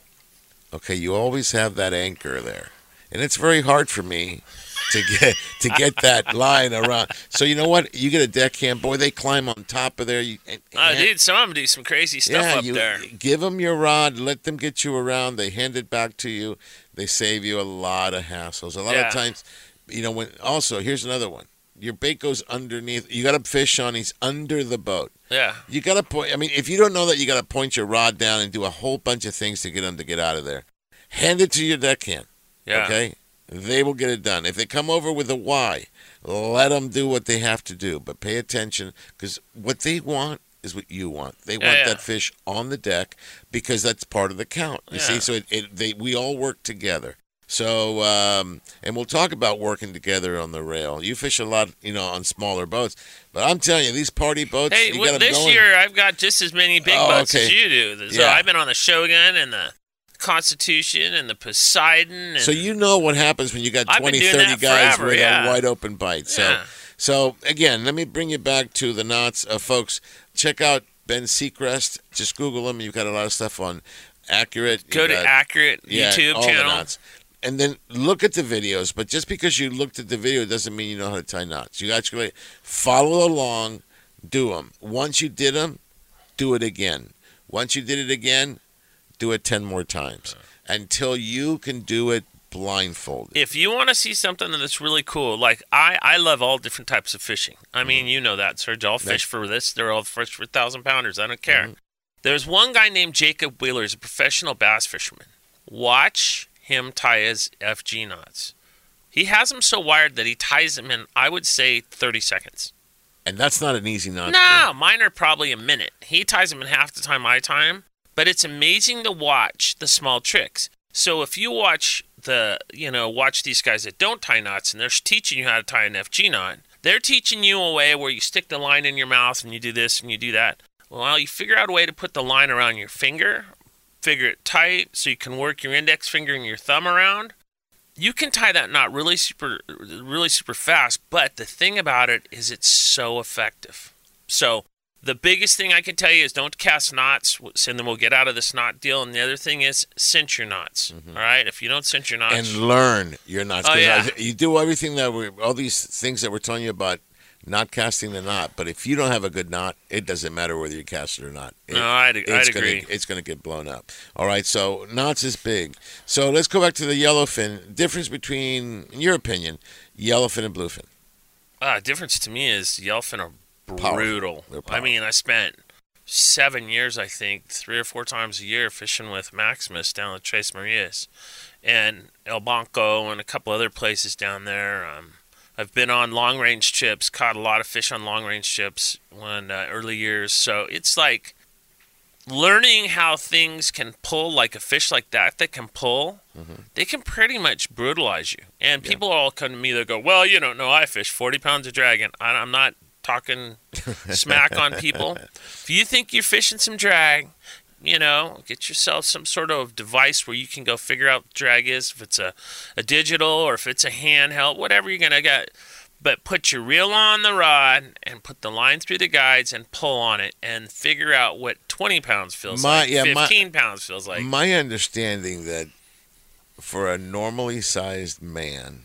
okay, you always have that anchor there. And it's very hard for me to get to get that line around. So you know what? You get a deckhand, boy, they climb on top of there. You, and, Oh, and- dude, some of them do some crazy stuff yeah, up you there. give them your rod, let them get you around. They hand it back to you. They save you a lot of hassles. A lot Yeah. of times, you know. When also, here's another one. Your bait goes underneath. You got a fish on. He's under the boat. Yeah. You got to point. I mean, if you don't know that, you got to point your rod down and do a whole bunch of things to get him to get out of there. Hand it to your deckhand. Yeah. Okay. They will get it done. If they come over with a Y, let them do what they have to do. But pay attention because what they want is what you want. They Yeah, want yeah. that fish on the deck because that's part of the count. You see, so it, it they we all work together. So um, and we'll talk about working together on the rail. You fish a lot, you know, on smaller boats, but I'm telling you, these party boats. Hey, you well, this going. year I've got just as many big Oh, boats as you do. So Yeah. I've been on the Shogun and the Constitution and the Poseidon. And So you know what happens when you got I've 20, 30 guys forever, with yeah. a wide open bite. So, Yeah. so again, let me bring you back to the knots, uh, folks. Check out Ben Seacrest. Just Google him. You've got a lot of stuff on Accurate. go to got- Accurate yeah, YouTube all the channel. And then look at the videos. But just because you looked at the video doesn't mean you know how to tie knots. You actually follow along, do them. Once you did them, do it again. Once you did it again, do it 10 more times. until you can do it blindfolded. If you want to see something that's really cool, like I, I love all different types of fishing. I mean, mm-hmm. you know that, Serge. I'll fish for this. They're all fish for thousand pounders. I don't care. Mm-hmm. There's one guy named Jacob Wheeler. He's a professional bass fisherman. Watch him tie his FG knots. He has them so wired that he ties them in, I would say, 30 seconds. And that's not an easy knot. No, mine are probably a minute. He ties them in half the time I tie them, but it's amazing to watch the small tricks. So if you watch the, you know, watch these guys that don't tie knots and they're teaching you how to tie an FG knot, they're teaching you a way where you stick the line in your mouth and you do this and you do that. Well, you figure out a way to put the line around your finger, figure it tight so you can work your index finger and your thumb around. You can tie that knot really super, really super fast. But the thing about it is, it's so effective. So the biggest thing I can tell you is don't cast knots, and then we'll get out of this knot deal. And the other thing is cinch your knots. Mm-hmm. All right, if you don't cinch your knots, and learn your knots. Oh, yeah. I- you do everything that we all these things that we're telling you about not casting the knot. But if you don't have a good knot, it doesn't matter whether you cast it or not. It- No, I'd- I'd it's gonna- agree. it's going to get blown up. All right, so knots is big. So let's go back to the yellowfin. Difference between, in your opinion, yellowfin and bluefin. Uh, difference to me is yellowfin are brutal. They're I mean, I spent seven years, I think, three or four times a year fishing with Maximus down at Tres Marias and El Banco and a couple other places down there. Um, I've been on long range chips, caught a lot of fish on long range chips when uh, early years. So it's like learning how things can pull, like a fish like that that can pull. They can pretty much brutalize you. And people all come to me, they go, Well, you don't know, I fish 40 pounds of dragon. I, I'm not talking smack on people. If you think you're fishing some drag, you know, get yourself some sort of device where you can go figure out what drag is, if it's a, a digital or if it's a handheld, whatever you're going to get. But put your reel on the rod and put the line through the guides and pull on it and figure out what 20 pounds feels My- like, yeah, my- 15 pounds feels like. My understanding that for a normally sized man,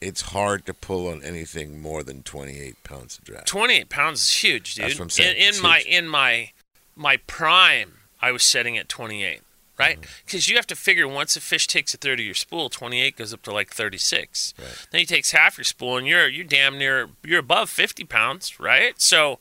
it's hard to pull on anything more than 28 pounds of drag. 28 pounds is huge, dude. That's what I'm saying. In, in my huge. in my my prime, I was setting at 28, right? Mm-hmm. Because you have to figure once a fish takes a third of your spool, 28 goes up to like 36. Then he takes half your spool, and you're you're damn near you're above 50 pounds, right? So.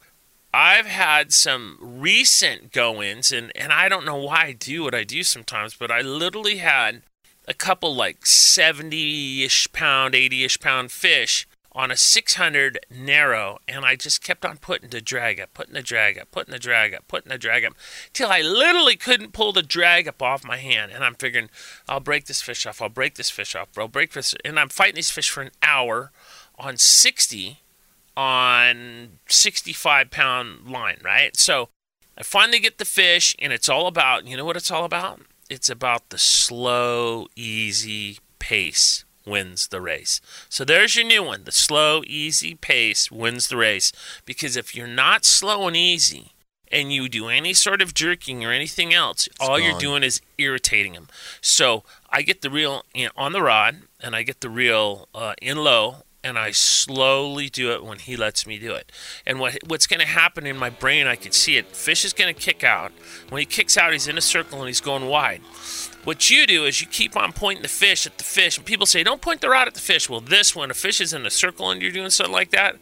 I've had some recent go-ins, and, and I don't know why I do what I do sometimes, but I literally had a couple like 70-ish pound, 80-ish pound fish on a 600 narrow, and I just kept on putting the drag up, putting the drag up, putting the drag up, putting the drag up, till I literally couldn't pull the drag up off my hand. And I'm figuring, I'll break this fish off, I'll break this fish off, I'll break this. And I'm fighting these fish for an hour on 60 on 65 pound line, right? So I finally get the fish, and it's all about, you know what it's all about? It's about the slow, easy pace wins the race. So there's your new one. The slow, easy pace wins the race. Because if you're not slow and easy, and you do any sort of jerking or anything else, all you're doing is irritating them. So I get the reel in, on the rod, and I get the reel uh, in low, and I slowly do it when he lets me do it. And what what's going to happen in my brain, I can see it. Fish is going to kick out. When he kicks out, he's in a circle and he's going wide. What you do is you keep on pointing the fish at the fish, and people say, "Don't point the rod at the fish." Well, this one, a fish is in a circle and you're doing something like that,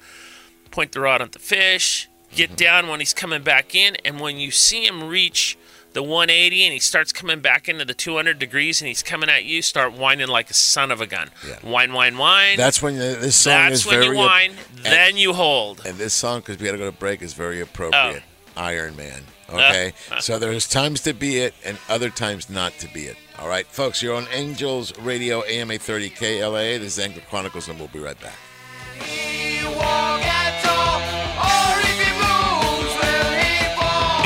point the rod at the fish. Get mm-hmm. down when he's coming back in, and when you see him reach the 180 and he starts coming back into the 200 degrees and he's coming at you, start whining like a son of a gun. Whine, whine, whine. That's when the, this song That's is when very you whine. and- then you hold. And this song, because we got to go to break, is very oh. appropriate. Oh. Iron Man. Okay, so there's times to be it and other times not to be it. All right, folks, you're on Angels Radio AM 830 KLAA. This is Angler Chronicles, and we'll be right back.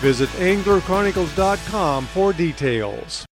Visit anglerchronicles.com for details.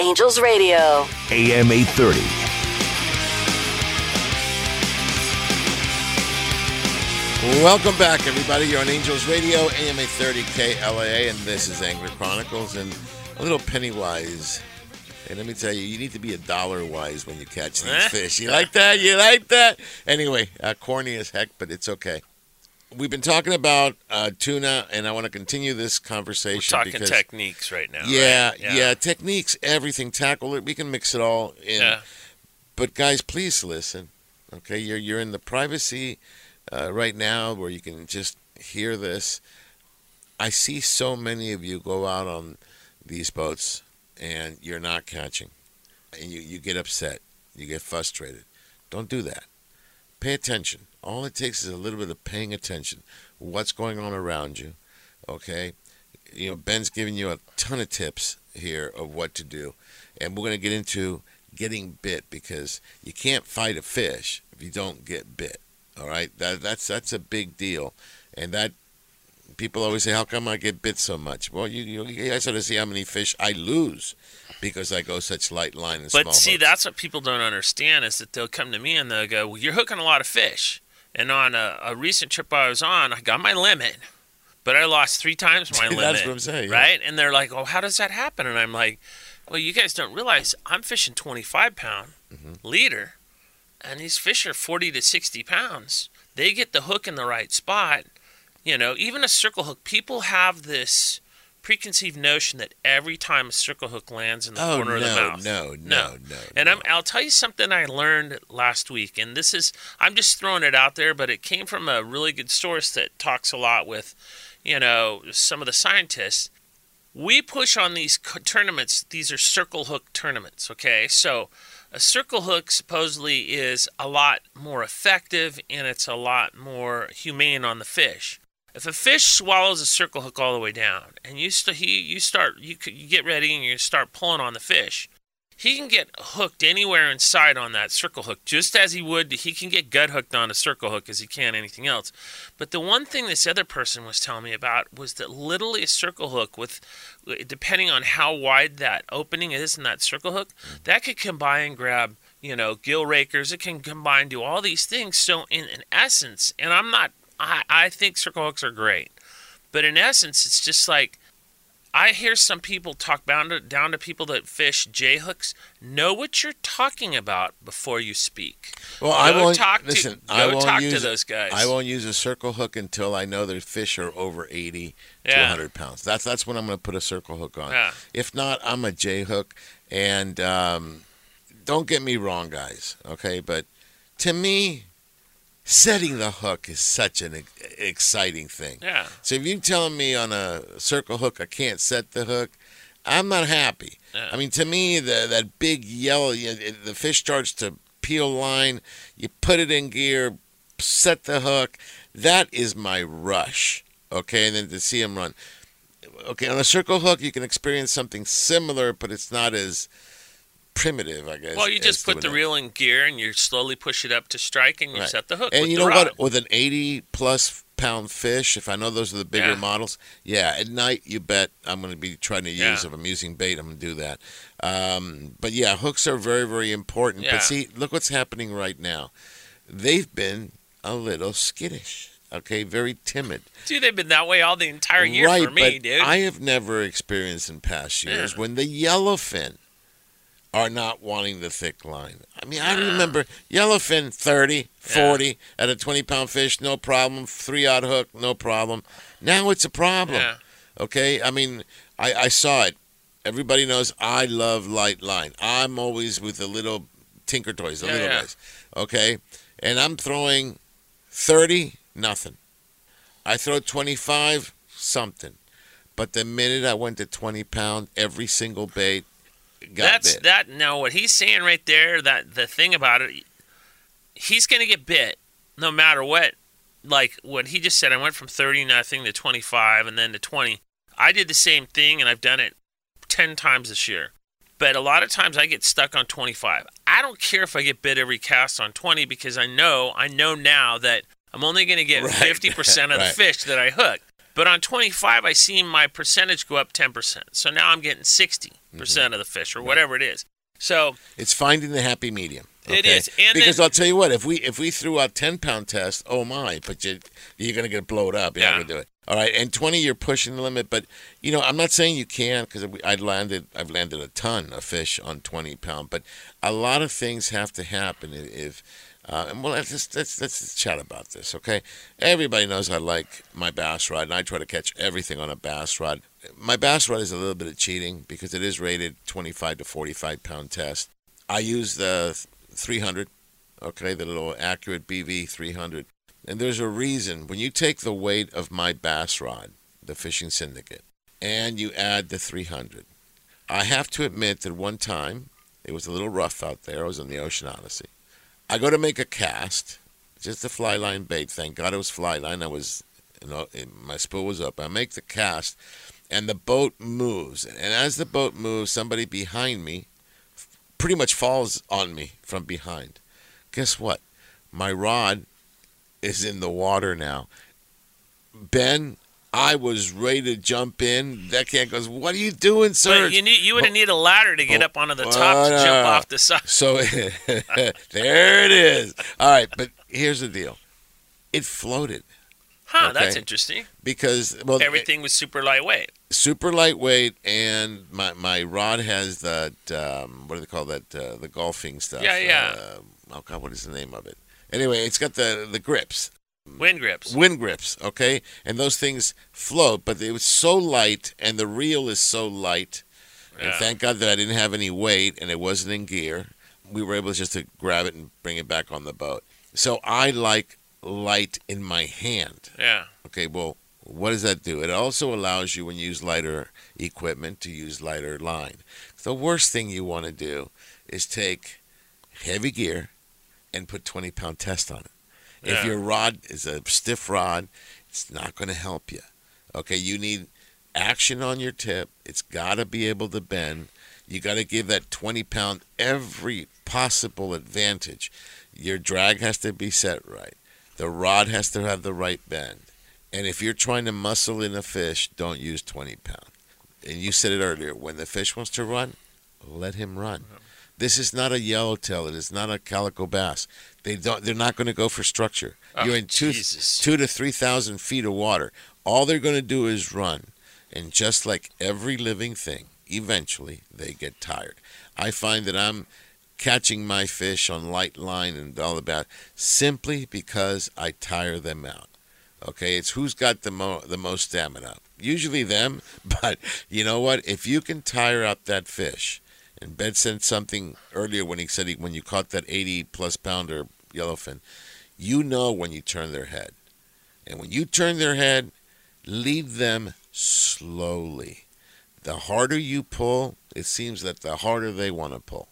Angels Radio. AM 830. Welcome back, everybody. You're on Angels Radio, AM 830 KLAA, and this is Angler Chronicles. And a little Pennywise. And let me tell you, you need to be a dollar wise when you catch these fish. You like that? You like that? Anyway, uh, corny as heck, but it's okay. We've been talking about uh, tuna, and I want to continue this conversation. We're talking because, techniques right now. Yeah, right? yeah, techniques, everything, tackle it. We can mix it all in. Yeah. But guys, please listen. Okay, you're you're in the privacy uh, right now where you can just hear this. I see so many of you go out on these boats and you're not catching, and you you get upset, you get frustrated. Don't do that. Pay attention. All it takes is a little bit of paying attention. What's going on around you? Okay, you know Ben's giving you a ton of tips here of what to do, and we're going to get into getting bit because you can't fight a fish if you don't get bit. All right, that that's that's a big deal, and that people always say, "How come I get bit so much?" Well, you you, you guys ought to see how many fish I lose because I go such light line and But small. see, boats. that's what people don't understand is that they'll come to me and they'll go, well, "You're hooking a lot of fish." And on a, a recent trip I was on, I got my limit, but I lost three times my That's limit. what I'm saying, yeah. right? And they're like, "Oh, how does that happen?" And I'm like, "Well, you guys don't realize I'm fishing 25 pound Mm-hmm. leader, and these fish are 40 to 60 pounds. They get the hook in the right spot. You know, even a circle hook. People have this." Preconceived notion that every time a circle hook lands in the Oh, corner of the no, mouth, no, no, no, no. and I'm, I'll tell you something I learned last week, and this is I'm just throwing it out there, but it came from a really good source that talks a lot with, you know, some of the scientists. We push on these tournaments; these are circle hook tournaments. Okay, so a circle hook supposedly is a lot more effective and it's a lot more humane on the fish. If a fish swallows a circle hook all the way down, and you st- you start you, you get ready and you start pulling on the fish, he can get hooked anywhere inside on that circle hook, just as he would. He can get gut hooked on a circle hook as he can anything else. But the one thing this other person was telling me about was that literally a circle hook, with depending on how wide that opening is in that circle hook, that could combine and grab. You know, gill rakers. It can combine, do all these things. So, in, in essence, and I'm not. I, I think circle hooks are great, but in essence, it's just like I hear some people talk down to, down to people that fish J hooks. Know what you're talking about before you speak. Well, I won't talk listen. To, I won't talk use to those guys. I won't use a circle hook until I know their fish are over eighty to Yeah. hundred pounds. That's that's when I'm going to put a circle hook on. Yeah. If not, I'm a J hook. And um, don't get me wrong, guys. Okay, but to me, setting the hook is such an exciting thing. Yeah. So if you're telling me on a circle hook I can't set the hook, I'm not happy. Yeah. I mean, to me, the, that big yellow, you the fish starts to peel line. You put it in gear, set the hook. That is my rush. Okay, and then to see him run. Okay, on a circle hook, you can experience something similar, but it's not as primitive, I guess. Well, you just put the reel in gear and you slowly push it up to strike and you Right. set the hook. And you know what? With an 80 plus pound fish, if I know those are the bigger Yeah. models, yeah, at night you bet I'm going to be trying to use Yeah. if I'm using bait, I'm going to do that. Um, but yeah, hooks are very, very important. Yeah. But see, look what's happening right now. They've been a little skittish. Okay, very timid. Dude, they've been that way all the entire year right, for me, dude. I have never experienced in past years when the yellowfin are not wanting the thick line. I mean, I remember yellowfin 30, 40 at a 20 pound fish, no problem. Three odd hook, no problem. Now it's a problem. Yeah. Okay, I mean, I, I saw it. Everybody knows I love light line. I'm always with the little tinker toys, the Yeah, little yeah. guys. Okay, and I'm throwing 30, nothing. I throw 25, something. But the minute I went to 20 pound, every single bait That's bit. that. No, what he's saying right there. That the thing about it, he's gonna get bit no matter what. Like what he just said, I went from thirty nothing to twenty five, and then to twenty. I did the same thing, and I've done it ten times this year. But a lot of times I get stuck on twenty five. I don't care if I get bit every cast on twenty because I know I know now that I'm only going to get Right. fifty percent of Right. the fish that I hook. But on 25, I see my percentage go up 10%. So now I'm getting 60% mm-hmm. percent of the fish or whatever it is. So It's finding the happy medium. It okay? is, and because then- I'll tell you what, if we if we threw out ten pound test, oh my, but you you're gonna get blowed up. You're Yeah. not gonna do it. All right, and twenty, you're pushing the limit. But you know, I'm not saying you can because I landed I've landed a ton of fish on twenty pound. But a lot of things have to happen if. Uh, and well, let's just, let's let's chat about this, okay? Everybody knows I like my bass rod, and I try to catch everything on a bass rod. My bass rod is a little bit of cheating because it is rated 25 to 45 pound test. I use the 300, okay, the little accurate BV 300. And there's a reason. When you take the weight of my bass rod, the Fishing Syndicate, and you add the 300, I have to admit that one time it was a little rough out there. I was on the Ocean Odyssey. I go to make a cast, just a fly line bait. Thank God it was fly line. I was, you know, my spool was up. I make the cast, and the boat moves. And as the boat moves, somebody behind me pretty much falls on me from behind. Guess what? My rod is in the water now. Ben, I was ready to jump in. That cat goes, "What are you doing, sir?" but you need you would have needed a ladder to get Oh, up onto the top to jump no. off the side. So there it is. All right, but here's the deal. It floated Huh, that's interesting. because well, Everything was super lightweight. super lightweight, and my my rod has that um, what do they call that? Uh, the golfing stuff. Yeah, yeah. Uh, oh God, what is the name of it? Anyway, it's got the the grips. Winn grips. Winn grips, okay? And those things float, but it was so light, and the reel is so light. And Yeah. thank God that I didn't have any weight and it wasn't in gear. We were able just to grab it and bring it back on the boat. So I like light in my hand. Yeah. Okay, well, what does that do? It also allows you, when you use lighter equipment, to use lighter line. The worst thing you want to do is take heavy gear and put 20 pound test on it. If Yeah. your rod is a stiff rod, it's not going to help you. Okay, you need action on your tip. It's got to be able to bend. You got to give that 20 pound every possible advantage. Your drag has to be set right. The rod has to have the right bend. And if you're trying to muscle in a fish, don't use 20 pound. And you said it earlier when the fish wants to run, let him run. This is not a yellowtail. It is not a calico bass. They don't. They're not going to go for structure. Oh, You're in two, Jesus. two to three thousand feet of water. All they're going to do is run, and just like every living thing, eventually they get tired. I find that I'm catching my fish on light line and all about simply because I tire them out. Okay, it's who's got the mo- the most stamina. Usually them, but you know what? If you can tire out that fish, and Ben said something earlier when he said he, when you caught that 80 plus pounder yellowfin, you know when you turn their head, and when you turn their head, lead them slowly. The harder you pull, it seems that the harder they want to pull.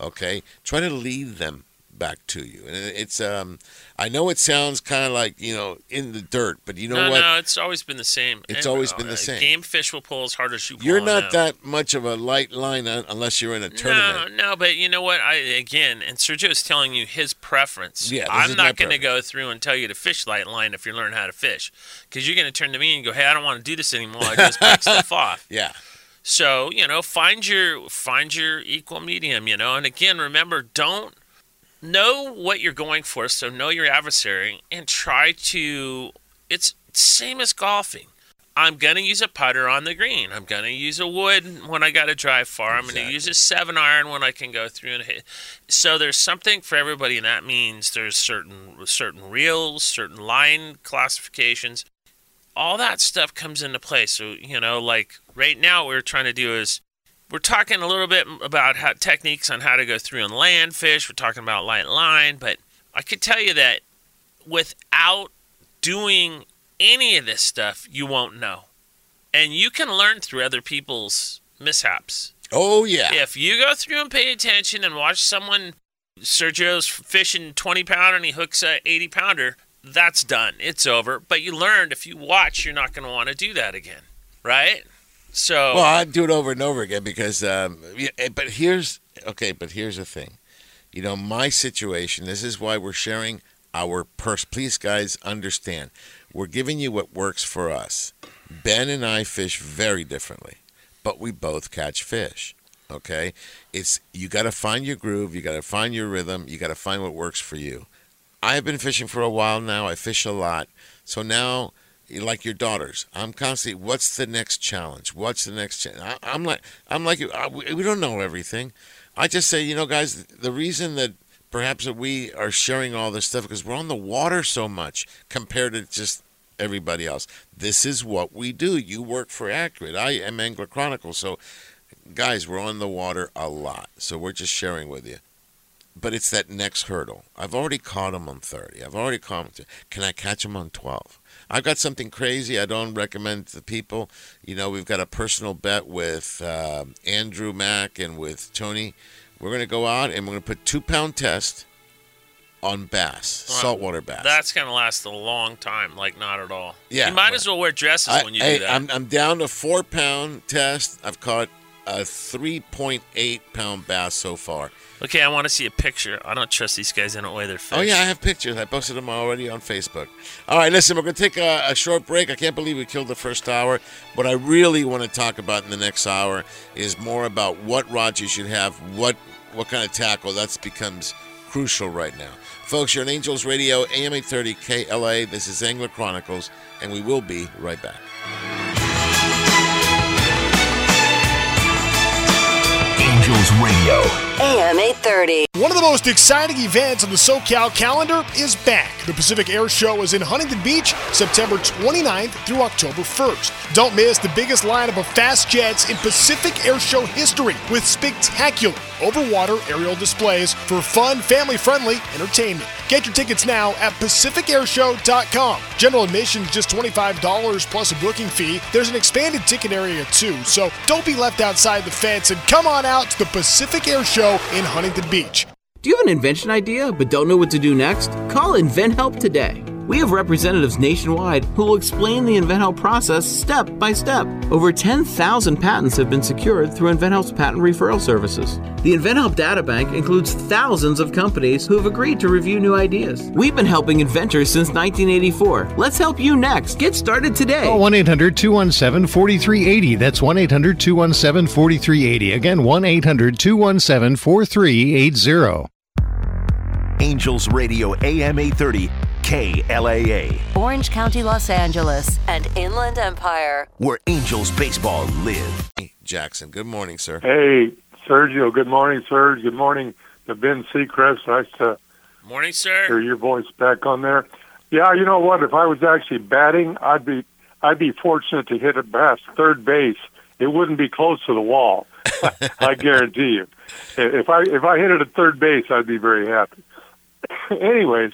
Okay, try to lead them back to you, and it's um. I know it sounds kind of like you know in the dirt, but you know no, what? no, it's always been the same. It's And, always uh, been the same. Game fish will pull as hard as you. You're not that much of a light line unless you're in a tournament. No, no, but you know what? I again, and Sergio's telling you his preference. Yeah, I'm is not going to go through and tell you to fish light line if you learn how to fish, because you're going to turn to me and go, "Hey, I don't want to do this anymore. I just pick stuff off." Yeah. So you know, find your find your equal medium. You know, and again, remember, don't know what you're going for, so know your adversary, and try to. It's same as golfing. I'm gonna use a putter on the green. I'm gonna use a wood when I got to drive far. I'm gonna use a seven iron when I can go through and hit. So there's something for everybody, and that means there's certain certain reels, certain line classifications. All that stuff comes into play. So you know, like right now, what we're trying to do is we're talking a little bit about how, techniques on how to go through and land fish. We're talking about light line, but I could tell you that without doing any of this stuff, you won't know. And you can learn through other people's mishaps. Oh, yeah. If you go through and pay attention and watch someone, Sergio's fishing 20 pounder and he hooks a 80 pounder, that's done. It's over. But you learned if you watch, you're not going to want to do that again, right? So. Well, I'd do it over and over again because, um, eh, but here's, okay, but here's the thing. You know, my situation, this is why we're sharing our purse. Please, guys, understand. We're giving you what works for us. Ben and I fish very differently, but we both catch fish. Okay? It's you got to find your groove, you got to find your rhythm, you got to find what works for you. I've been fishing for a while now. I fish a lot. So now like your daughters. I'm constantly, what's the next challenge? What's the next challenge? I'm like, I'm like you. We don't know everything. I just say, you know, guys, the reason that perhaps that we are sharing all this stuff because we're on the water so much compared to just everybody else. This is what we do. You work for Accurate. I am Angler Chronicle. So, guys, we're on the water a lot. So we're just sharing with you. But it's that next hurdle. I've already caught them on 30. I've already caught them. Can I catch them on 12? I've got something crazy I don't recommend to people. You know, we've got a personal bet with uh, Andrew Mack and with Tony. We're going to go out and we're going to put two pound test on bass, Well, saltwater bass. That's going to last a long time, like not at all. Yeah, You might as well wear dresses I, when you hey, do that. I'm, I'm down to four pound test. I've caught a 3.8 pound bass so far. Okay, I want to see a picture. I don't trust these guys. They don't weigh their fish. Oh yeah, I have pictures. I posted them already on Facebook. All right, listen, we're gonna take a, a short break. I can't believe we killed the first hour. What I really want to talk about in the next hour is more about what rods you should have, what what kind of tackle. That becomes crucial right now, folks. You're on Angels Radio, AM 830 KLAA. This is Angler Chronicles, and we will be right back. Angels Radio. AM 830. One of the most exciting events on the SoCal calendar is back. The Pacific Air Show is in Huntington Beach September 29th through October 1st. Don't miss the biggest lineup of fast jets in Pacific Air Show history with spectacular overwater aerial displays for fun, family friendly entertainment. Get your tickets now at PacificAirshow.com. General admission is just $25 plus a booking fee. There's an expanded ticket area too, so don't be left outside the fence and come on out to the Pacific Air Show in Huntington Beach. Do you have an invention idea but don't know what to do next? Call InventHelp today. We have representatives nationwide who will explain the InventHelp process step by step. Over 10,000 patents have been secured through InventHelp's patent referral services. The InventHelp databank includes thousands of companies who have agreed to review new ideas. We've been helping inventors since 1984. Let's help you next. Get started today. Call 1 800 217 4380. That's 1 800 217 4380. Again, 1 800 217 4380. Angels Radio AM 830 KLAA, Orange County, Los Angeles, and Inland Empire. where Angels baseball live. Jackson, good morning, sir. Hey, Sergio. Good morning, Serge. Good morning to Ben Seacrest. Nice to Morning, sir. hear your voice back on there. Yeah, you know what? If I was actually batting, I'd be I'd be fortunate to hit at best third base. It wouldn't be close to the wall. I guarantee you. If I if I hit it at third base, I'd be very happy. Anyways,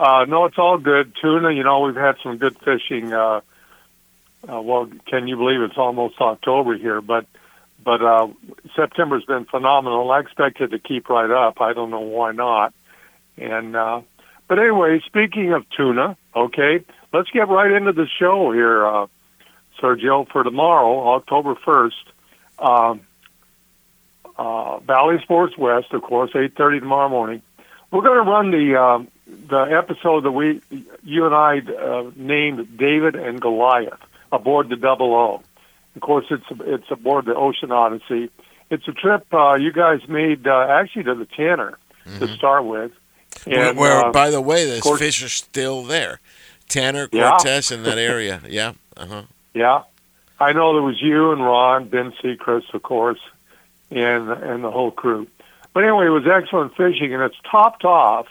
uh, no, it's all good. Tuna, you know, we've had some good fishing. Uh, uh, well, can you believe it's almost October here? But but uh, September's been phenomenal. I expect it to keep right up. I don't know why not. And uh, but anyway, speaking of tuna, okay, let's get right into the show here, uh, Sergio, for tomorrow, October first. Um, uh, Valley Sports West, of course, eight thirty tomorrow morning. We're going to run the uh, the episode that we you and I uh, named David and Goliath aboard the Double O. Of course, it's it's aboard the Ocean Odyssey. It's a trip uh, you guys made uh, actually to the Tanner. to Mhm. start with. Where, And, where, uh, by the way, the course- fish are still there. Tanner Yeah. Cortez in that area. Yeah. Uh huh. Yeah, I know there was you and Ron, Ben Seacrest, of course, and and the whole crew. But anyway, it was excellent fishing, and it's topped off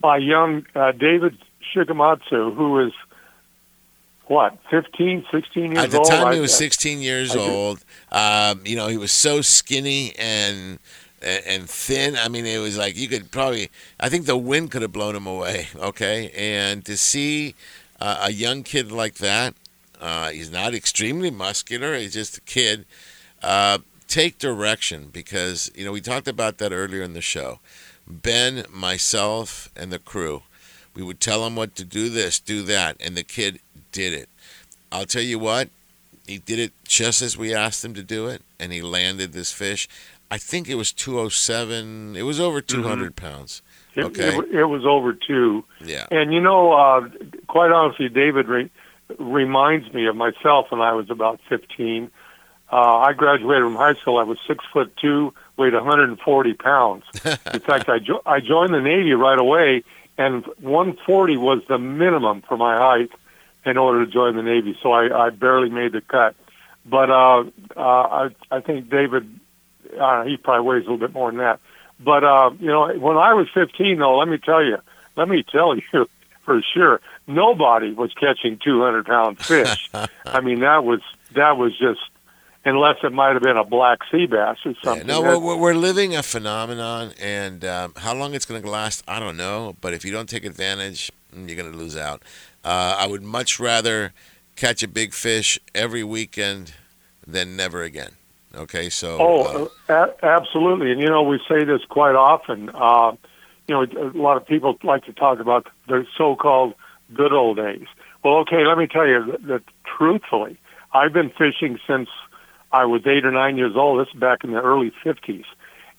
by young uh, David Shigematsu, who is what 15, 16 years old At the time, he was I- 16 years old. Um, you know, he was so skinny and and and thin. I mean, it was like you could probably. I think the wind could have blown him away. Okay, and to see uh, a young kid like that, uh, he's not extremely muscular. He's just a kid. Uh, take direction because you know we talked about that earlier in the show. Ben, myself, and the crew, we would tell him what to do this, do that, and the kid did it. I'll tell you what, he did it just as we asked him to do it, and he landed this fish. I think it was 207. It was over 200 pounds. It, Okay. it, it was over two. Yeah. And you know, uh, quite honestly, David re- reminds me of myself when I was about 15. Uh, I graduated from high school. I was six foot two, weighed 140 pounds. In fact, I, jo- I joined the Navy right away, and 140 was the minimum for my height in order to join the Navy. So I, I barely made the cut. But uh, uh, I, I think David, uh, he probably weighs a little bit more than that. But uh, you know, when I was 15, though, let me tell you, let me tell you for sure, nobody was catching 200 pound fish. I mean, that was that was just unless it might have been a black sea bass or something. No, we're, we're living a phenomenon, and um, how long it's going to last, I don't know. But if you don't take advantage, mm, you're going to lose out. Uh, I would much rather catch a big fish every weekend than never again. Okay, so uh, Oh, a- absolutely. And you know, we say this quite often. Uh, you know, a lot of people like to talk about the so-called good old days. Well, okay, let me tell you that, that truthfully, I've been fishing since I was eight or nine years old. This is back in the early '50s,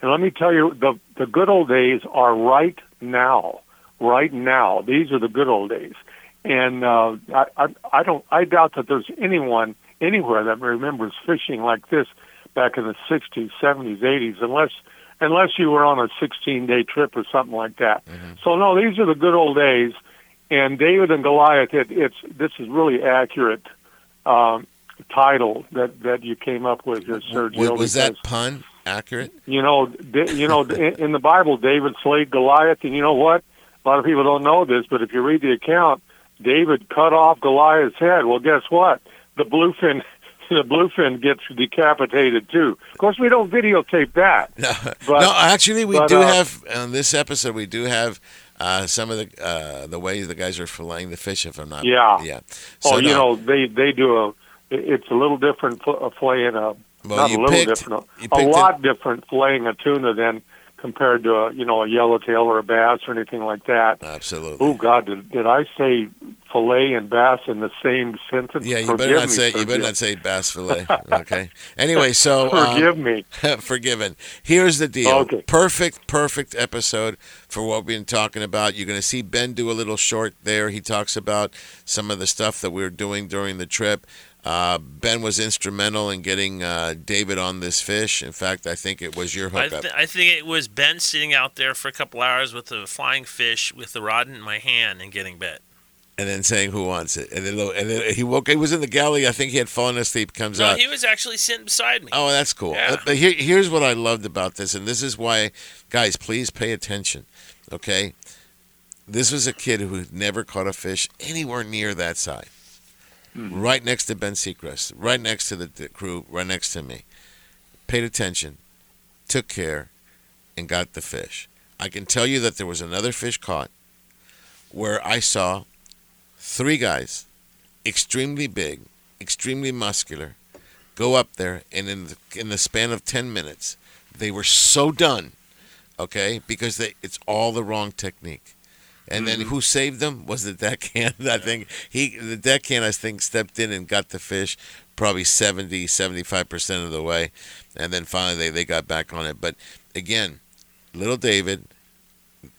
and let me tell you, the the good old days are right now. Right now, these are the good old days, and uh, I, I I don't I doubt that there's anyone anywhere that remembers fishing like this back in the 60s, 70s, 80s, unless unless you were on a 16 day trip or something like that. So no, these are the good old days. And David and Goliath, it, it's this is really accurate um, title that that you came up with here, Sergio. w- was that pun accurate? you know, you know, in, the Bible, David slayed Goliath, and you know what? A lot of people don't know this, but if you read the account, David cut off Goliath's head. Well, guess what? The bluefin, the bluefin gets decapitated too. Of course, we don't videotape that. No, But- no, actually, we but, do uh, have on this episode. We do have uh, some of the uh, the ways the guys are filleting the fish. If I'm not, Yeah. yeah. oh, So, you no. know, they they do a. It's a little different uh, filleting a. Well, not a little picked- different. A, a picked it- lot different filleting a tuna than compared to a you know a yellowtail or a bass or anything like that. Absolutely. Oh God, did, did I say fillet and bass in the same sentence? Yeah, you Forgive better not me, say you better not say bass fillet. Okay. Anyway, so um, Forgive me. forgiven. Here's the deal. Okay. Perfect, perfect episode for what we've been talking about. You're going to see Ben do a little short there. He talks about some of the stuff that we were doing during the trip. Uh, ben was instrumental in getting uh, David on this fish. In fact, I think it was your I, hookup. th- I think it was Ben sitting out there for a couple hours with a flying fish with the rod in my hand and getting bit. and then saying who wants it, and then and then he woke. He was in the galley. I think he had fallen asleep. Comes No, out. he was actually sitting beside me. Oh, that's cool. Yeah. But here, here's what I loved about this, and this is why, guys, please pay attention. Okay, this was a kid who had never caught a fish anywhere near that side. Right next to Ben Seacrest, right next to the, the crew, right next to me. Paid attention, took care, and got the fish. I can tell you that there was another fish caught where I saw three guys, extremely big, extremely muscular, go up there, and in the, in the span of ten minutes, they were so done, okay, because they it's all the wrong technique. And then who saved them was the deckhand. I think he the deckhand I think stepped in and got the fish probably 70 75% of the way and then finally they, they got back on it. But again, little David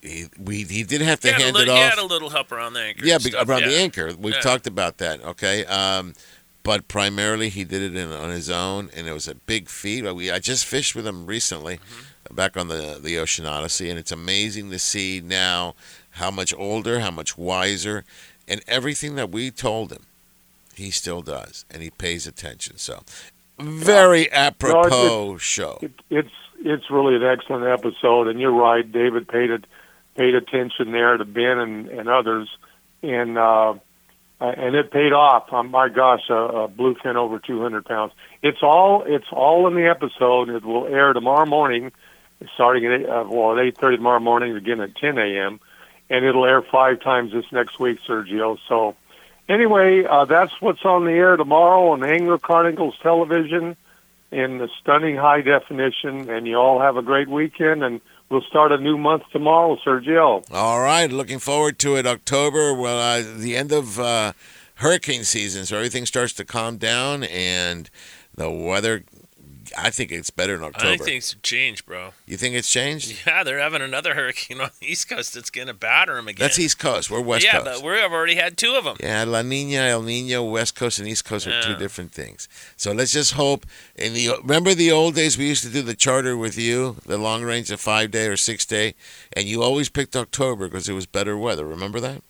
he, we he did have to he, hand li- it he off. had a little help around the anchor. Yeah, stuff, around yeah. the anchor. We've Yeah. talked about that. Okay, um, but primarily he did it in, on his own, and it was a big feed. We I just fished with him recently, Mm-hmm. back on the the Ocean Odyssey, and it's amazing to see now how much older, how much wiser, and everything that we told him, he still does, and he pays attention. So, very apropos show. It, it's it's really an excellent episode, and you're right. David paid it, paid attention there to Ben and, and others, and uh, and it paid off. Um, my gosh, a, a bluefin over 200 pounds. It's all it's all in the episode. It will air tomorrow morning, starting at uh, well at 8:30 tomorrow morning, again at 10 a.m. And it'll air five times this next week, Sergio. So, anyway, uh, that's what's on the air tomorrow on Angler Chronicles Television in the stunning high definition. And you all have a great weekend. And we'll start a new month tomorrow, Sergio. All right, looking forward to it. October, well, uh, the end of uh, hurricane season, so everything starts to calm down, and the weather. I think it's better in October. I think things have changed, bro. you think it's changed? Yeah, they're having another hurricane on the East Coast that's going to batter them again. That's East Coast. We're West yeah, Coast. but we've already had two of them. Yeah, La Nina, El Nino, West Coast and East Coast are two different things. So let's just hope. In the remember the old days, we used to do the charter with you, the long range, the five day or six day, and you always picked October because it was better weather. Remember that?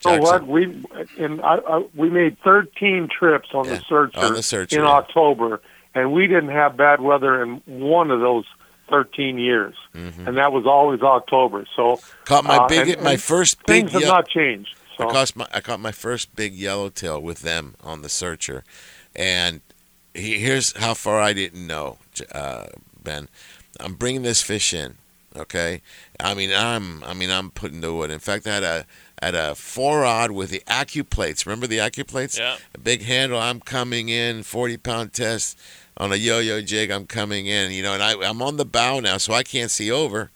So what we and I, I, we made 13 trips on the Searcher, on the Searcher, in yeah. October, and we didn't have bad weather in one of those 13 years, and that was always October. So Mm-hmm. Caught my uh, big, and- my and first big. things have ye- not changed. So I caught my I caught my first big yellowtail with them on the Searcher, and he, here's how far I didn't know, uh, Ben. I'm bringing this fish in, okay? I mean, I'm I mean I'm putting the wood. In fact, I had a at a four odd with the AccuPlates. Remember the AccuPlates? Yeah. A big handle. I'm coming in, 40 pound test on a yo-yo jig. I'm coming in, you know, and I I'm on the bow now, so I can't see over.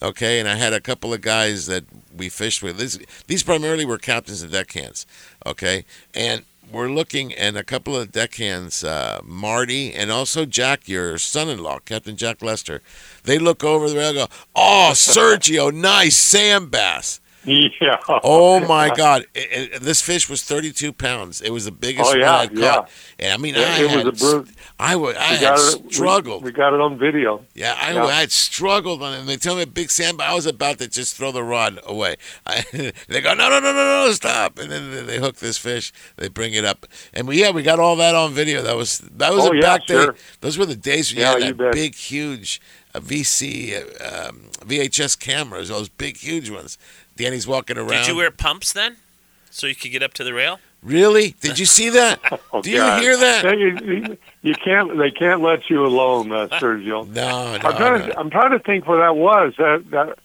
Okay, and I had a couple of guys that we fished with. This, these primarily were captains and deckhands. Okay, and we're looking, and a couple of deckhands, uh, Marty and also Jack, your son-in-law, Captain Jack Lester. They look over the rail, and go, "Oh, Sergio, nice sand bass." yeah. Oh my God! It- it- this fish was 32 pounds. It was the biggest Oh, yeah, one I'd yeah. caught. And I mean, It- I it was had, a brute. I we had got it. struggled. We, got it on video. Yeah, I, Yeah. I had struggled on it. And they tell me a big sand, I was about to just throw the rod away. I, they go, no, no, no, no, no, stop. And then they hook this fish. They bring it up, and we yeah, we got all that on video. That was that was Oh, a yeah, back sure. day. Those were the days when Yeah, you you had that big, huge uh, VC, uh, um, VHS cameras. Those big, huge ones. Danny's walking around. Did you wear pumps then, so you could get up to the rail? Really? Did you see that? Oh, Do you God. hear that? They- You, you- you can't. They can't let you alone, uh, Sergio. No, no, I'm trying no. to. I'm trying to think where that was. That that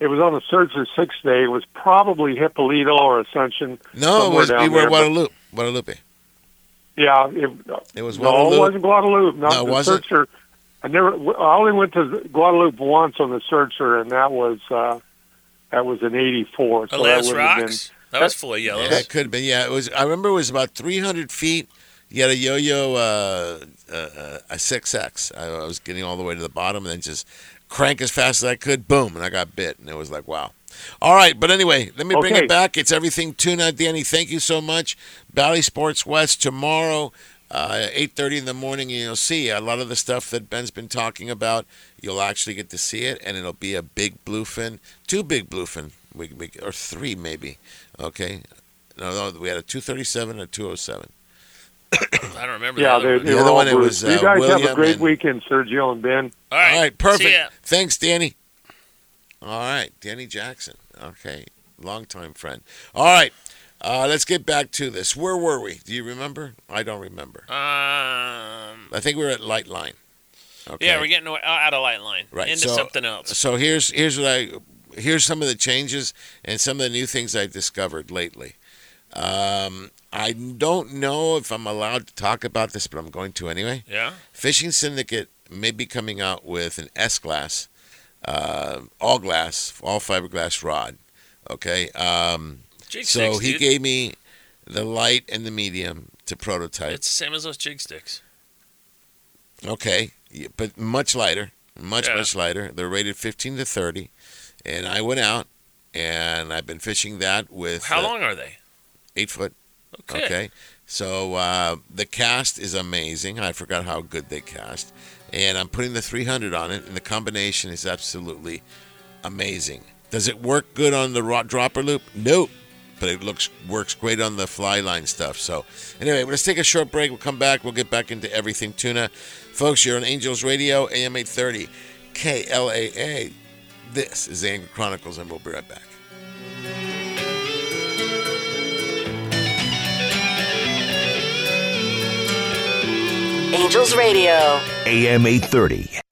it was on the Searcher six day. It was probably Hipolito or Ascension. No, it was we were there, but- Guadalupe. Guadalupe. Yeah, it, It was no, Guadalupe. it wasn't Guadalupe. No, No, the was it? Searcher. I never. I only went to Guadalupe once on the Searcher, and that was uh, that was in '84. So that Alijos would have been. Rocks. That was full of yellows. Yeah, that could have been. Yeah, it was. I remember it was about 300 feet. You had a yo-yo, uh, uh, a six X. I, I was getting all the way to the bottom, and then just crank as fast as I could. Boom, and I got bit, and it was like, wow. All right, but anyway, let me bring Okay. it back. It's everything tuna, Danny. Thank you so much. Valley Sports West tomorrow, uh, 8:30 in the morning. And you'll see a lot of the stuff that Ben's been talking about. You'll actually get to see it, and it'll be a big bluefin, two big bluefin, we, we, or three maybe. Okay, no, no, we had a 237 and a 207. I don't remember. Yeah, the they, other they The were other all one, it was, uh, you guys have a great and- weekend, Sergio and Ben. one. All right, All right, See perfect. ya. Thanks, Danny. All right, Danny Jackson. Okay, longtime friend. All right, uh, let's get back to this. Where were we? Do you remember? I don't remember. Um, I think we were at Light Line. Okay. yeah, we're getting out of light line right into so, something else. So here's here's what I here's some of the changes and some of the new things I've discovered lately. Um, I don't know if I'm allowed to talk about this, but I'm going to anyway. Yeah. Fishing Syndicate may be coming out with an S glass, uh, all glass, all fiberglass rod. Okay. Um, Jig so sticks, he dude. gave me the light and the medium to prototype. It's the same as those jig sticks. Okay, but much lighter, much Yeah. much lighter. They're rated 15 to 30, and I went out and I've been fishing that with How uh, long are they? eight foot. Okay. Okay. So uh, the cast is amazing. I forgot how good they cast. and I'm putting the 300 on it, and the combination is absolutely amazing. Does it work good on the ro- dropper loop? Nope. But it looks works great on the fly line stuff. So, anyway, let's take a short break. We'll come back. We'll get back into everything tuna. Folks, you're on Angels Radio, AM 830, KLAA. This is the Angler Chronicles, and we'll be right back. Angels Radio. AM 830.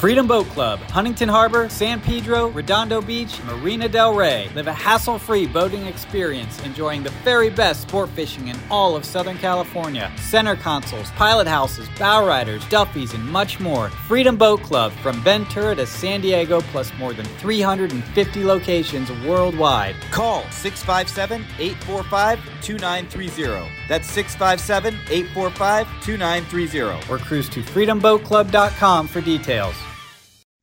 Freedom Boat Club, Huntington Harbor, San Pedro, Redondo Beach, Marina Del Rey. Live a hassle free boating experience, enjoying the very best sport fishing in all of Southern California. Center consoles, pilot houses, bow riders, Duffys, and much more. Freedom Boat Club from Ventura to San Diego, plus more than 350 locations worldwide. Call 657 845 2930. That's 657 845 2930. Or cruise to freedomboatclub.com for details.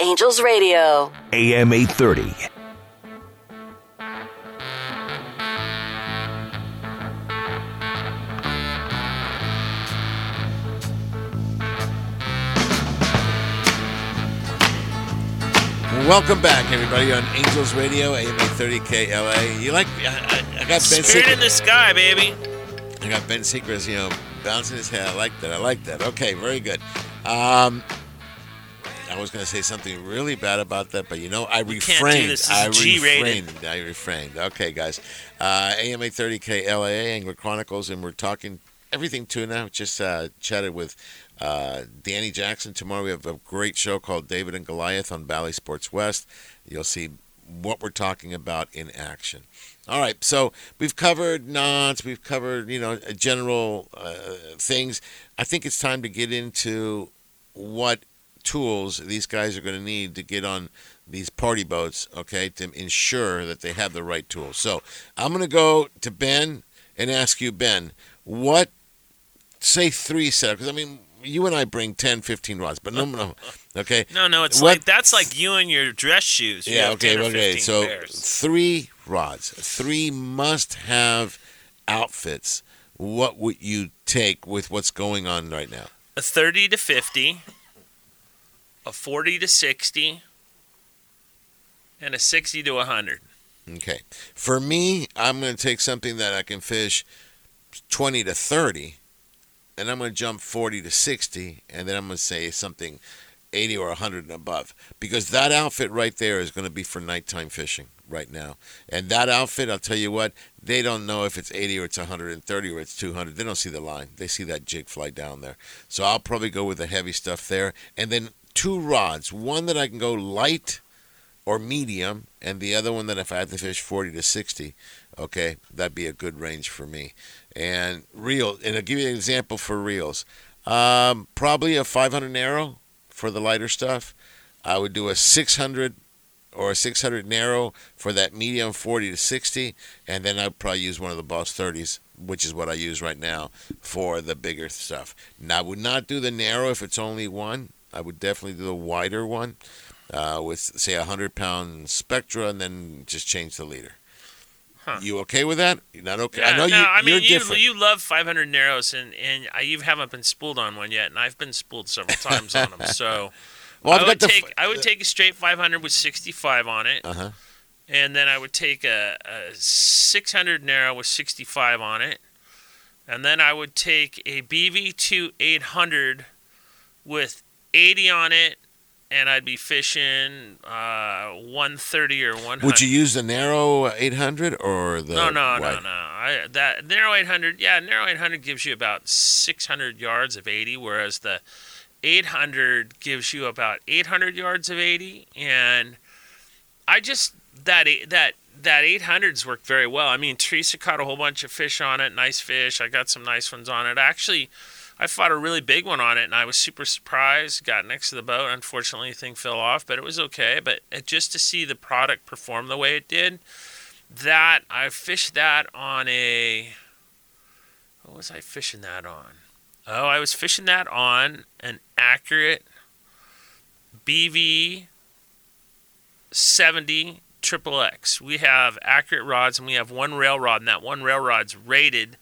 Angels Radio. AM 830. Welcome back, everybody, on Angels Radio, AM 830 KLAA. You like, I, I, I got Ben Spirit in the sky, baby. I got Ben Seacrest, you know, bouncing his head. I like that. I like that. Okay, very good. Um, I was going to say something really bad about that, but you know, I We can't do refrained. I refrained. I refrained. Okay, guys. Uh, AM 830 KLAA, Angler Chronicles, and we're talking everything tuna. Just uh, chatted with uh, Danny Jackson. Tomorrow we have a great show called David and Goliath on Valley Sports West. You'll see what we're talking about in action. All right, so we've covered knots, we've covered you know general uh, things. I think it's time to get into what tools these guys are going to need to get on these party boats. Okay, to ensure that they have the right tools. So I'm going to go to Ben and ask you, Ben, what say three setups? Because I mean, you and I bring 10, 15 rods, but no, no, okay. No, no, it's What- like that's like you and your dress shoes. You yeah, okay, okay. So pairs. three rods, three must-have outfits. What would you take with what's going on right now? a 30 to 50, a 40 to 60, and a 60 to 100. Okay. For me, I'm going to take something that I can fish 20 to 30, and I'm going to jump 40 to 60, and then I'm going to say something 80 or 100 and above. Because that outfit right there is going to be for nighttime fishing right now. And that outfit, I'll tell you what, they don't know if it's 80 or it's 130 or it's 200. They don't see the line. They see that jig fly down there. So I'll probably go with the heavy stuff there. And then two rods, one that I can go light or medium, and the other one that if I have to fish 40 to 60, okay, that'd be a good range for me. And reel, and I'll give you an example for reels. Um, probably a 500 narrow for the lighter stuff. I would do a 600 or a 600 narrow for that medium 40 to 60, and then I'd probably use one of the Boss 30s, which is what I use right now for the bigger stuff. Now, I would not do the narrow if it's only one. I would definitely do the wider one uh, with, say, a 100 pound Spectra, and then just change the leader. Huh. You okay with that? You're not okay? Yeah, I know no, you, I mean, you, you love 500 narrows, and, and I- you haven't been spooled on one yet, and I've been spooled several times on them. So Well, I've I would take I would take a straight 500 with 65 on it, Uh-huh. and then I would take a, a 600 narrow with 65 on it, and then I would take a BV2 800 with 80 on it, and I'd be fishing uh, 130 or 100. Would you use the narrow 800 or the no, no, no, wide? no. I, that narrow 800, yeah, narrow 800 gives you about 600 yards of 80, whereas the 800 gives you about 800 yards of 80. And I just that that that 800's worked very well. I mean, Teresa caught a whole bunch of fish on it, nice fish. I got some nice ones on it. Actually, I fought a really big one on it, and I was super surprised. Got next to the boat. Unfortunately, the thing fell off, but it was okay. But just to see the product perform the way it did, that I fished that on a. What was I fishing that on? Oh, I was fishing that on an accurate BV 70 triple X. We have accurate rods and we have one rail rod, and that one rail rod's rated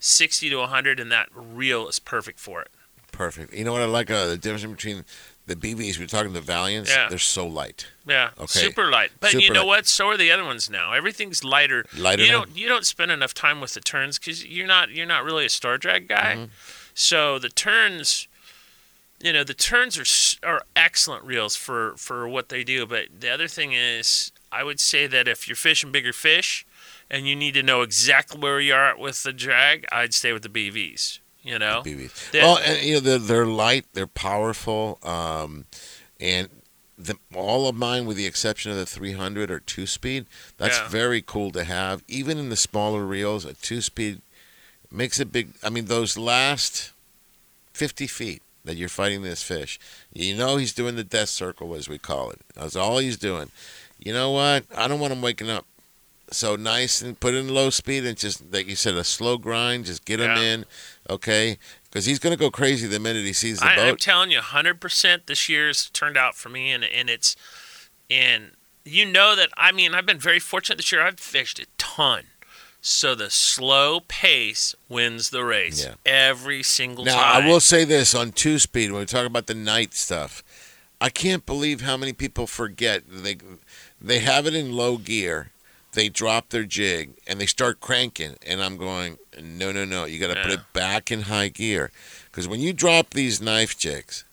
60 to 100, and that reel is perfect for it. Perfect. You know what I like? Uh, the difference between the BVs, we're talking the Valiants, Yeah. they're so light. Yeah, Okay. super light. But you know light. what? So are the other ones now. Everything's lighter. Lighter You now? don't you don't spend enough time with the turns because you're not you're not really a star drag guy. Mm-hmm. So the turns, you know, the turns are are excellent reels for for what they do. But the other thing is, I would say that if you're fishing bigger fish, and you need to know exactly where you are at with the drag, I'd stay with the BVs. You know. The- well, and, you know they're, they're light, they're powerful, um, and the, all of mine, with the exception of the 300 or two speed, that's Yeah. very cool to have. Even in the smaller reels, a two speed makes a big. I mean, those last 50 feet that you're fighting this fish, you know he's doing the death circle as we call it. That's all he's doing. You know what? I don't want him waking up. So nice and put in low speed and just like you said, a slow grind. Just get him Yeah. in, okay? Because he's gonna go crazy the minute he sees the I, I'm telling you, hundred percent. This year's turned out for me, and and it's and you know that. I mean, I've been very fortunate this year. I've fished a ton, so the slow pace wins the race Yeah. every single Now time. I will say this on two speed when we talk about the night stuff, I can't believe how many people forget they they have it in low gear, they drop their jig and they start cranking, and I'm going no no no you got to put it back in high gear because when you drop these knife jigs,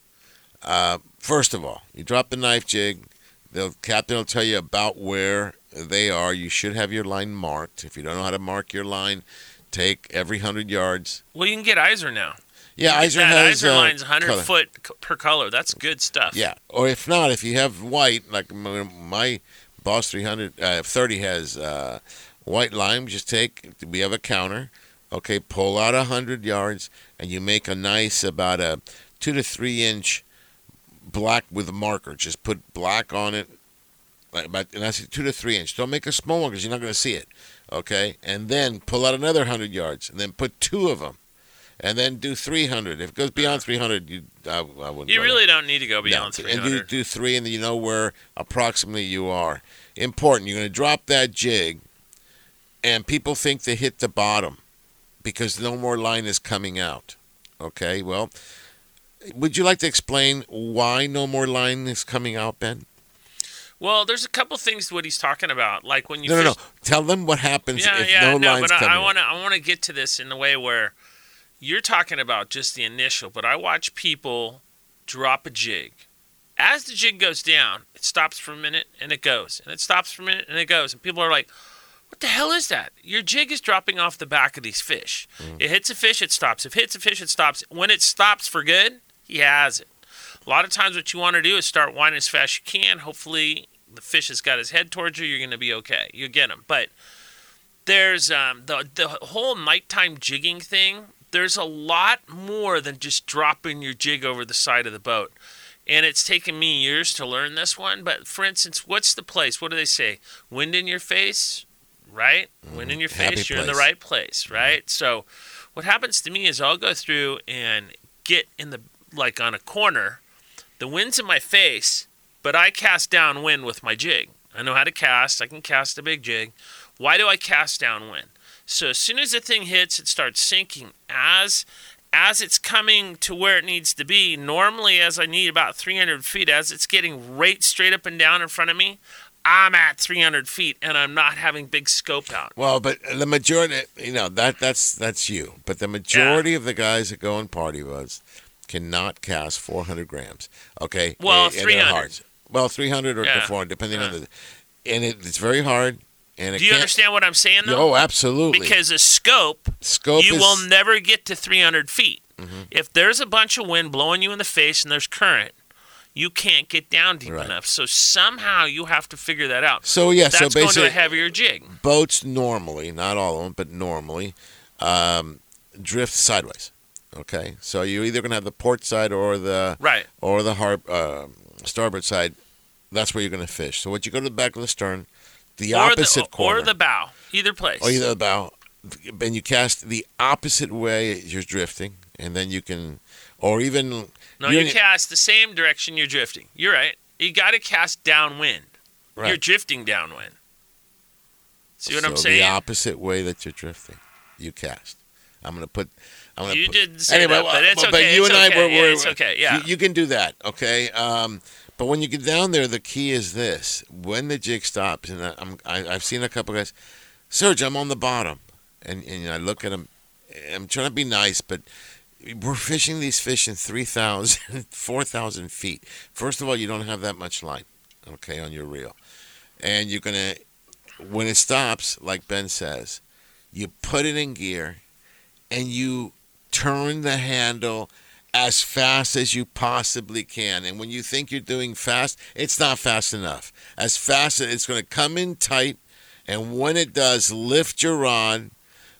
uh, first of all you drop the knife jig, the captain will tell you about where they are. You should have your line marked. If you don't know how to mark your line, take every hundred yards. well, you can get Iser now. Yeah, Iser has Iser uh, line's hundred color. foot per color. That's good stuff. Yeah, or if not, if you have white, like my Boss 300, uh, 30 has uh, white lime, just take, we have a counter, okay, pull out 100 yards, and you make a nice, about a two to three inch black with a marker. Just put black on it, like about, and I that's two to three inch. Don't make a small one because you're not going to see it, okay? And then pull out another 100 yards, and then put two of them. And then do 300. If it goes beyond 300, you I, I wouldn't. You there. really don't need to go No, beyond three And do, do three, and you know where approximately you are. Important. You're going to drop that jig, and people think they hit the bottom because no more line is coming out. Okay. Well, would you like to explain why no more line is coming out, Ben? Well, there's a couple things to what he's talking about, like when you No, no, no. Tell them what happens yeah, if yeah, no, no, line's but coming I, I want to I want to get to this in the way where you're talking about just the initial, but I watch people drop a jig. As the jig goes down, it stops for a minute and it goes, and it stops for a minute and it goes, and people are like, "What the hell is that? Your jig is dropping off the back of these fish. It hits a fish, it stops. If it hits a fish, it stops. When it stops for good, he has it. A lot of times, what you want to do is start winding as fast as you can. Hopefully, the fish has got his head towards you. You're going to be okay. You get him. But there's um, the the whole nighttime jigging thing. There's a lot more than just dropping your jig over the side of the boat. And it's taken me years to learn this one. But for instance, what's the place? What do they say? Wind in your face, right? Mm-hmm. Wind in your Happy face. You're in the right place, mm-hmm. right? So what happens to me is I'll go through and get in the like on a corner. The wind's in my face, but I cast downwind with my jig. I know how to cast. I can cast a big jig. Why do I cast downwind? So as soon as the thing hits, it starts sinking. As as it's coming to where it needs to be, normally as I need about 300 feet, as it's getting right straight up and down in front of me, I'm at 300 feet and I'm not having big scope out. Well, but the majority, you know, that that's that's you. But the majority of the guys that go on party boats, cannot cast 400 grams. Okay. Well, And- and 300. hard. Well, 300 or Yeah. 400, depending on the. And it, it's very hard. And Do you understand what I'm saying, though? Oh, absolutely. Because a scope, Scope you is- will never get to 300 feet. Mhm. If there's a bunch of wind blowing you in the face and there's current, you can't get down deep Right. enough. So somehow you have to figure that out. So, yeah, that's so going to a heavier jig. boats normally, not all of them, but normally, um, drift sideways. Okay, so you're either going to have the port side or the Right. or the har- uh, starboard side. That's where you're going to fish. So what you go to the back of the stern, the or opposite the, corner, Or the bow. Either place. or either the bow, and you cast the opposite way you're drifting, and then you can, or even No, you cast the same direction you're drifting. You're right. You got to cast downwind. Right. You're drifting downwind. See what I'm so saying? The opposite way that you're drifting, you cast. I'm going to put. I'm gonna You put, didn't say anyway, that, but it's okay, you it's and I okay, were. yeah, were it's okay, yeah. You, you can do that, okay? Um, but when you get down there, the key is this: when the jig stops, and I'm, I, I've seen a couple guys, Serge, I'm on the bottom, and and I look at them. I'm trying to be nice, but we're fishing these fish in 3,000, 4,000 feet. First of all, you don't have that much line, okay, on your reel, and you're gonna when it stops, like Ben says, you put it in gear, and you turn the handle as fast as you possibly can. And when you think you're doing fast, it's not fast enough. As fast as it's going to come in tight, and when it does, lift your rod,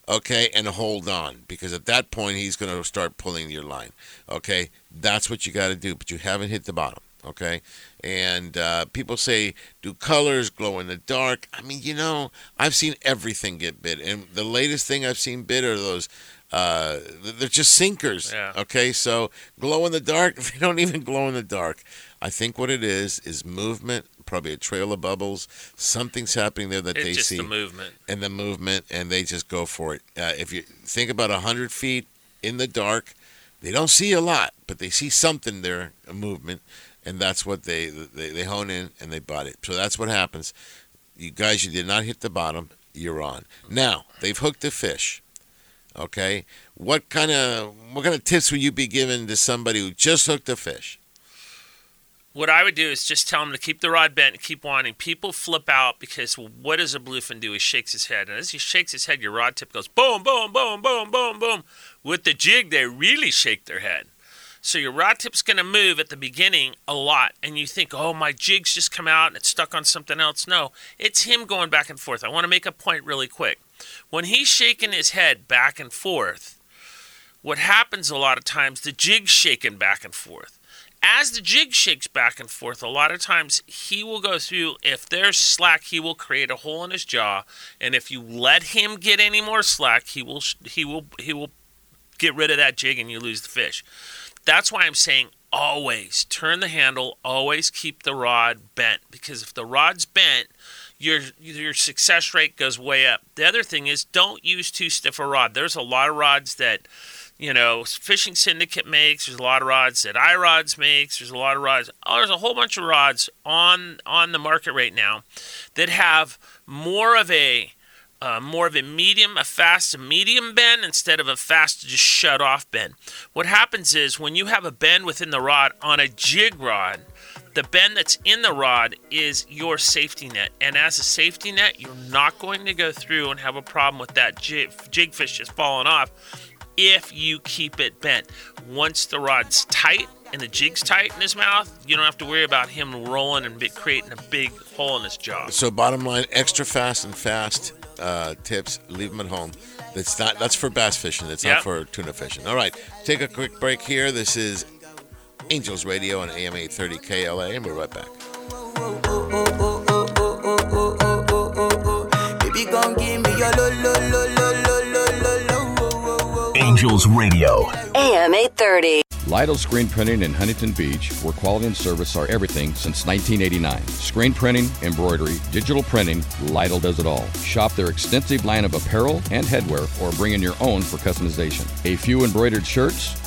okay, and hold on because at that point he's going to start pulling your line. Okay, that's what you got to do, but you haven't hit the bottom. Okay, and uh, people say, do colors glow in the dark? I mean, you know, I've seen everything get bit, and the latest thing I've seen bit are those. Uh, they're just sinkers. Yeah. Okay, so glow in the dark. They don't even glow in the dark. I think what it is is movement, probably a trail of bubbles. Something's happening there that It's they just see the movement. and the movement, and they just go for it. Uh, if you think about a hundred feet in the dark, they don't see a lot, but they see something there, a movement, and that's what they they, they hone in and they bite it. So that's what happens. You guys, you did not hit the bottom. You're on. Now they've hooked the fish. Okay, what kind of what kind of tips would you be giving to somebody who just hooked a fish? What I would do is just tell him to keep the rod bent and keep winding. People flip out because what does a bluefin do? He shakes his head. And as he shakes his head, your rod tip goes boom, boom, boom, boom, boom, boom. With the jig, they really shake their head. So your rod tip's going to move at the beginning a lot. And you think, oh, my jig's just come out and it's stuck on something else. No, it's him going back and forth. I want to make a point really quick. When he's shaking his head back and forth, what happens a lot of times, the jig's shaking back and forth as the jig shakes back and forth, a lot of times he will go through. If there's slack, he will create a hole in his jaw, and if you let him get any more slack, he will he will he will get rid of that jig, and you lose the fish. That's why I'm saying always turn the handle, always keep the rod bent, because if the rod's bent, your your success rate goes way up. The other thing is don't use too stiff a rod. There's a lot of rods that you know, Fishing Syndicate makes. There's a lot of rods that iRods makes. There's a lot of rods. Oh, there's a whole bunch of rods on on the market right now that have more of a uh, more of a medium, a fast to medium bend instead of a fast just shut off bend. What happens is when you have a bend within the rod on a jig rod, the bend that's in the rod is your safety net. And as a safety net, you're not going to go through and have a problem with that jig, jig fish just falling off if you keep it bent. Once the rod's tight and the jig's tight in his mouth, you don't have to worry about him rolling and be, creating a big hole in his jaw. So bottom line, extra fast and fast uh, tips. Leave them at home. That's not. That's for bass fishing. That's Yep. not for tuna fishing. All right. Take a quick break here. This is Angels Radio on AM 830 KLAA, and we're right back. Angels Radio, AM 830. Lytle Screen Printing in Huntington Beach, where quality and service are everything since 1989. Screen printing, embroidery, digital printing, Lytle does it all. Shop their extensive line of apparel and headwear or bring in your own for customization. A few embroidered shirts,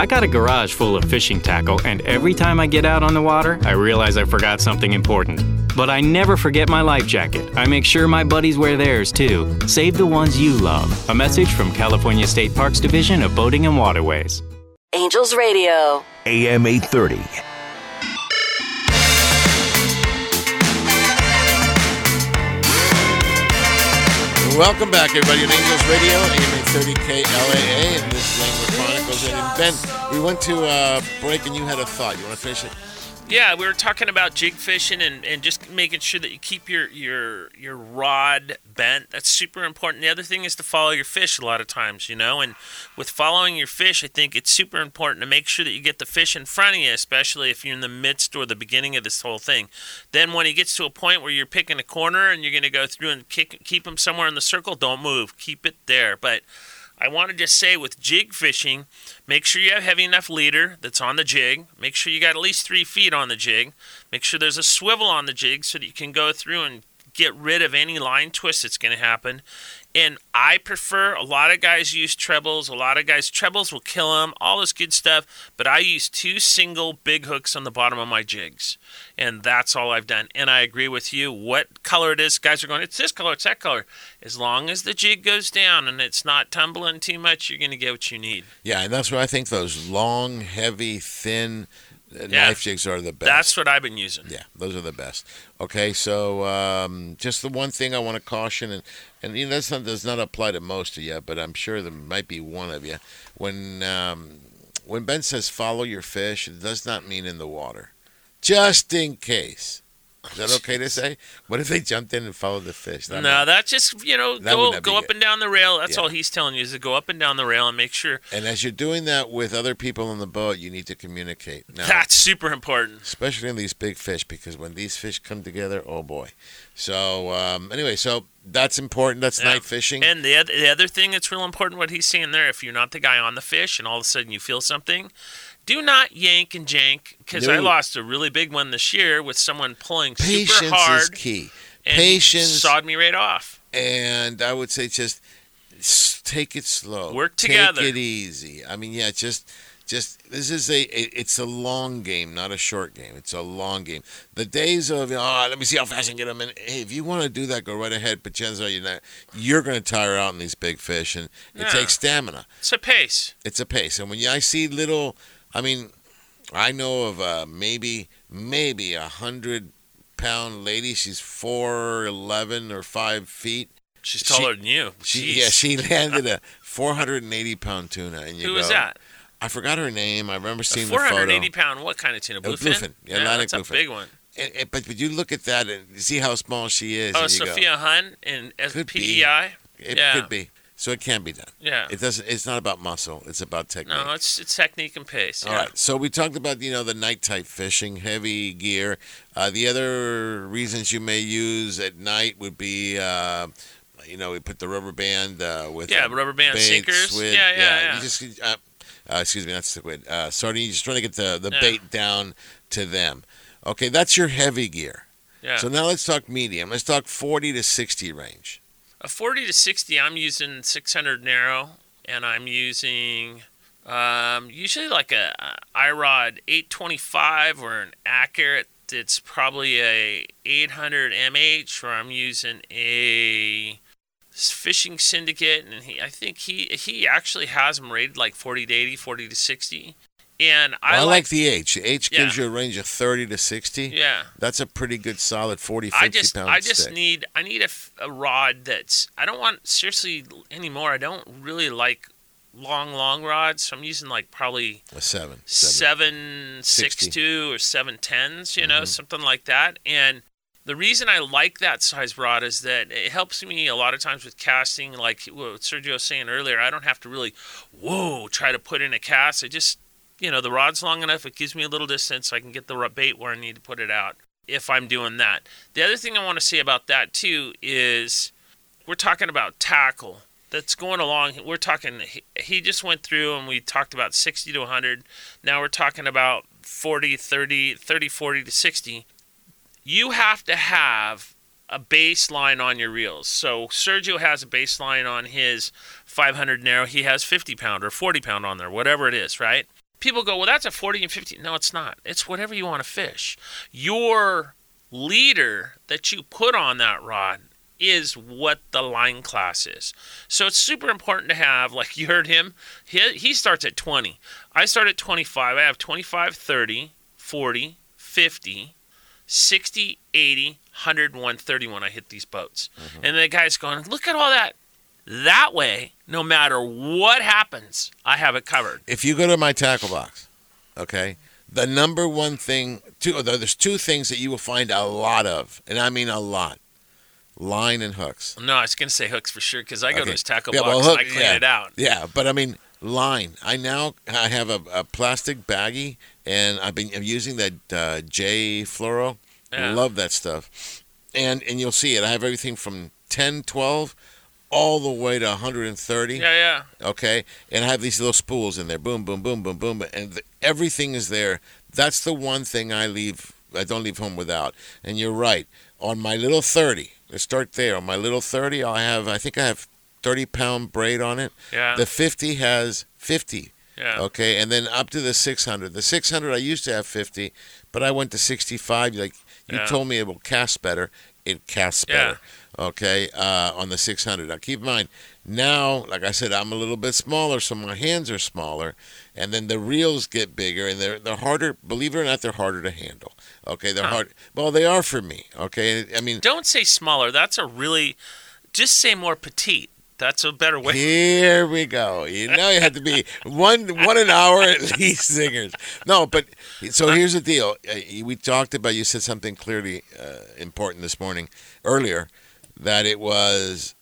I got a garage full of fishing tackle, and every time I get out on the water, I realize I forgot something important. But I never forget my life jacket. I make sure my buddies wear theirs too. Save the ones you love. A message from California State Parks Division of Boating and Waterways. Angels Radio. AM 830. Welcome back, everybody, on Angels Radio, AM 830 KLAA, and this is Angler Chronicles. And Ben, we went to uh, break, and you had a thought. You want to finish it? Yeah, we were talking about jig fishing and, and just making sure that you keep your, your your rod bent. That's super important. The other thing is to follow your fish a lot of times, you know. And with following your fish, I think it's super important to make sure that you get the fish in front of you, especially if you're in the midst or the beginning of this whole thing. Then when he gets to a point where you're picking a corner and you're going to go through and kick, keep him somewhere in the circle, don't move. Keep it there. But I want to just say with jig fishing, make sure you have heavy enough leader that's on the jig. Make sure you got at least three feet on the jig. Make sure there's a swivel on the jig so that you can go through and get rid of any line twist that's going to happen. And I prefer a lot of guys use trebles. A lot of guys trebles will kill them, all this good stuff. But I use two single big hooks on the bottom of my jigs, and that's all I've done. And I agree with you. What color it is, guys are going. It's this color. It's that color. As long as the jig goes down and it's not tumbling too much, you're going to get what you need. Yeah, and that's why I think those long, heavy, thin Yeah. knife jigs are the best. That's what I've been using. Yeah, those are the best. Okay, so um, just the one thing I want to caution, and and you know that's not does not apply to most of you, but I'm sure there might be one of you. When um, when Ben says follow your fish, it does not mean in the water, just in case. Is that okay to say? What if they jumped in and followed the fish? That no, that's just you know That go would not be go up good. and down the rail. That's Yeah. all he's telling you is to go up and down the rail and make sure And as you're doing that with other people on the boat, you need to communicate. Now, that's super important. especially in these big fish, because when these fish come together, oh boy. So um, anyway, so that's important. That's Yeah. night fishing. And the other, the other thing that's real important, what he's saying there, if you're not the guy on the fish and all of a sudden you feel something, do not yank and jank because I lost a really big one this year with someone pulling Patience super hard. Patience is key. Patience. sawed me right off. and I would say just take it slow. Work together. Take it easy. I mean, yeah, just just this is a, it's a long game, not a short game. It's a long game. The days of oh, let me see how fast I can get them. And hey, if you want to do that, go right ahead. But chances are you're not. You're going to tire out in these big fish, and it Yeah. takes stamina. It's a pace. It's a pace. And when I see little, I mean, I know of uh, maybe maybe a hundred pound lady. She's four eleven or five feet. She's She- taller than you. She Jeez. yeah, she landed a 480 pound tuna. And you Who go, was that? I forgot her name. I remember seeing the photo. 480 pound, what kind of tuna? Bluefin? bluefin, Yeah, Atlantic that's a big one. And, and- but, but you look at that and see how small she is. Oh, and you go, Sophia Hun and Could be. PEI? It yeah. could be. So it can be done. Yeah. It doesn't. It's not about muscle. It's about technique. No, it's it's technique and pace. All yeah. right. So we talked about you know the night type fishing, heavy gear. Uh, the other reasons you may use at night would be, uh, you know, we put the rubber band uh, with Yeah, uh, rubber band bait, sinkers. squid. Yeah, yeah, yeah. You just uh, uh, excuse me, not squid. Uh, sardine. You're just trying to get the the Yeah. bait down to them. Okay, that's your heavy gear. Yeah. So now let's talk medium. Let's talk 40 to 60 range. A 40 to 60, I'm using 600 narrow, and I'm using um, usually like a, a IROD 825 or an accurate it's probably a 800 mh, or I'm using a fishing syndicate, and he, I think he he actually has them rated like 40 to 80, 40 to 60. And I, Well, I like, like the H. The H gives Yeah. you a range of 30 to 60. Yeah. That's a pretty good solid 40, 50 I just pound I just stick. need I need a rod that's I don't want seriously anymore. I don't really like long long rods. So I'm using like probably a seven. seven 60. two or seven tens, you know, Mhm. something like that. And the reason I like that size rod is that it helps me a lot of times with casting. Like what Sergio was saying earlier, I don't have to really, whoa, try to put in a cast. I just, you know, the rod's long enough. It gives me a little distance. so I can get the bait where I need to put it out if I'm doing that. The other thing I want to say about that too is we're talking about tackle that's going along. We're talking, he, just went through and we talked about 60 to 100. Now we're talking about 40, 30, 30, 40 to 60. You have to have a baseline on your reels. So Sergio has a baseline on his 500 narrow. He has 50 pound or 40 pound on there, whatever it is, right? People go, well, that's a 40 and 50. No, it's not. It's whatever you want to fish. Your leader that you put on that rod is what the line class is. So it's super important to have, like you heard him, he, he starts at 20. I start at 25. I have 25, 30, 40, 50, 60, 80, 100, 130 when I hit these boats. Mm-hmm. And the guy's going, look at all that. That way, no matter what happens, I have it covered. If you go to my tackle box, okay, the number one thing, two, there's two things that you will find a lot of, and I mean a lot line and hooks. No, I was going to say hooks for sure because I go to Okay. his tackle Yeah, box well, hook- and I clean yeah. it out. Yeah, but I mean line. I now I have a, a plastic baggie, and I've been I'm using that uh, J Fluoro. Yeah. Love that stuff, and and you'll see it. I have everything from 10, 12, all the way to 130. Yeah, yeah. Okay, and I have these little spools in there. Boom, boom, boom, boom, boom, and th- everything is there. That's the one thing I leave. I don't leave home without. And you're right. On my little 30, let's start there. On my little 30, I have. I think I have 30 pound braid on it. Yeah. The 50 has 50. Yeah. Okay, and then up to the 600. The 600 I used to have 50, but I went to 65. Like you Yeah. told me, it will cast better. It casts Yeah. better. Okay, uh, on the 600. Now keep in mind, now, like I said, I'm a little bit smaller, so my hands are smaller, and then the reels get bigger, and they're they're harder. Believe it or not, they're harder to handle. Okay, they're Huh. hard. Well, they are for me. Okay, I mean, Don't say smaller. That's a really, just say more petite. That's a better way. Here we go. You know you have to be one one an hour at least, singers. No, but so here's the deal. Uh, We talked about. You said something clearly uh, important this morning earlier that it was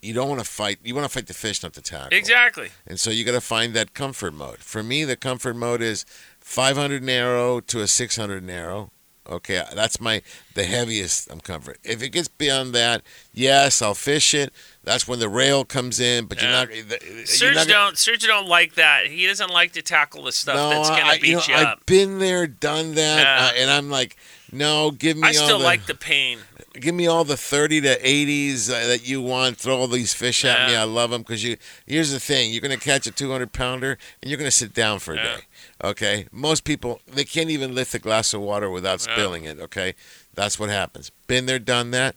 you don't want to fight. You want to fight the fish, not the tackle. Exactly. And so you got to find that comfort mode. For me, the comfort mode is 500 narrow to a 600 narrow. Okay, that's my the heaviest I'm comfort. If it gets beyond that, yes, I'll fish it. That's when the rail comes in, but Yeah. you're not. you're Serge not gonna- don't. Serge don't like that. He doesn't like to tackle the stuff no, that's gonna I, beat you know, you I've up. been there, done that, Yeah. uh, and I'm like, no, give me I still the, like the pain. Give me all the 30 to 80s uh, that you want. Throw all these fish at me. I love them because you. Here's the thing: you're going to catch a 200 pounder, and you're going to sit down for a Yeah. day. Okay, most people they can't even lift a glass of water without Yeah. spilling it. Okay, that's what happens. Been there, done that.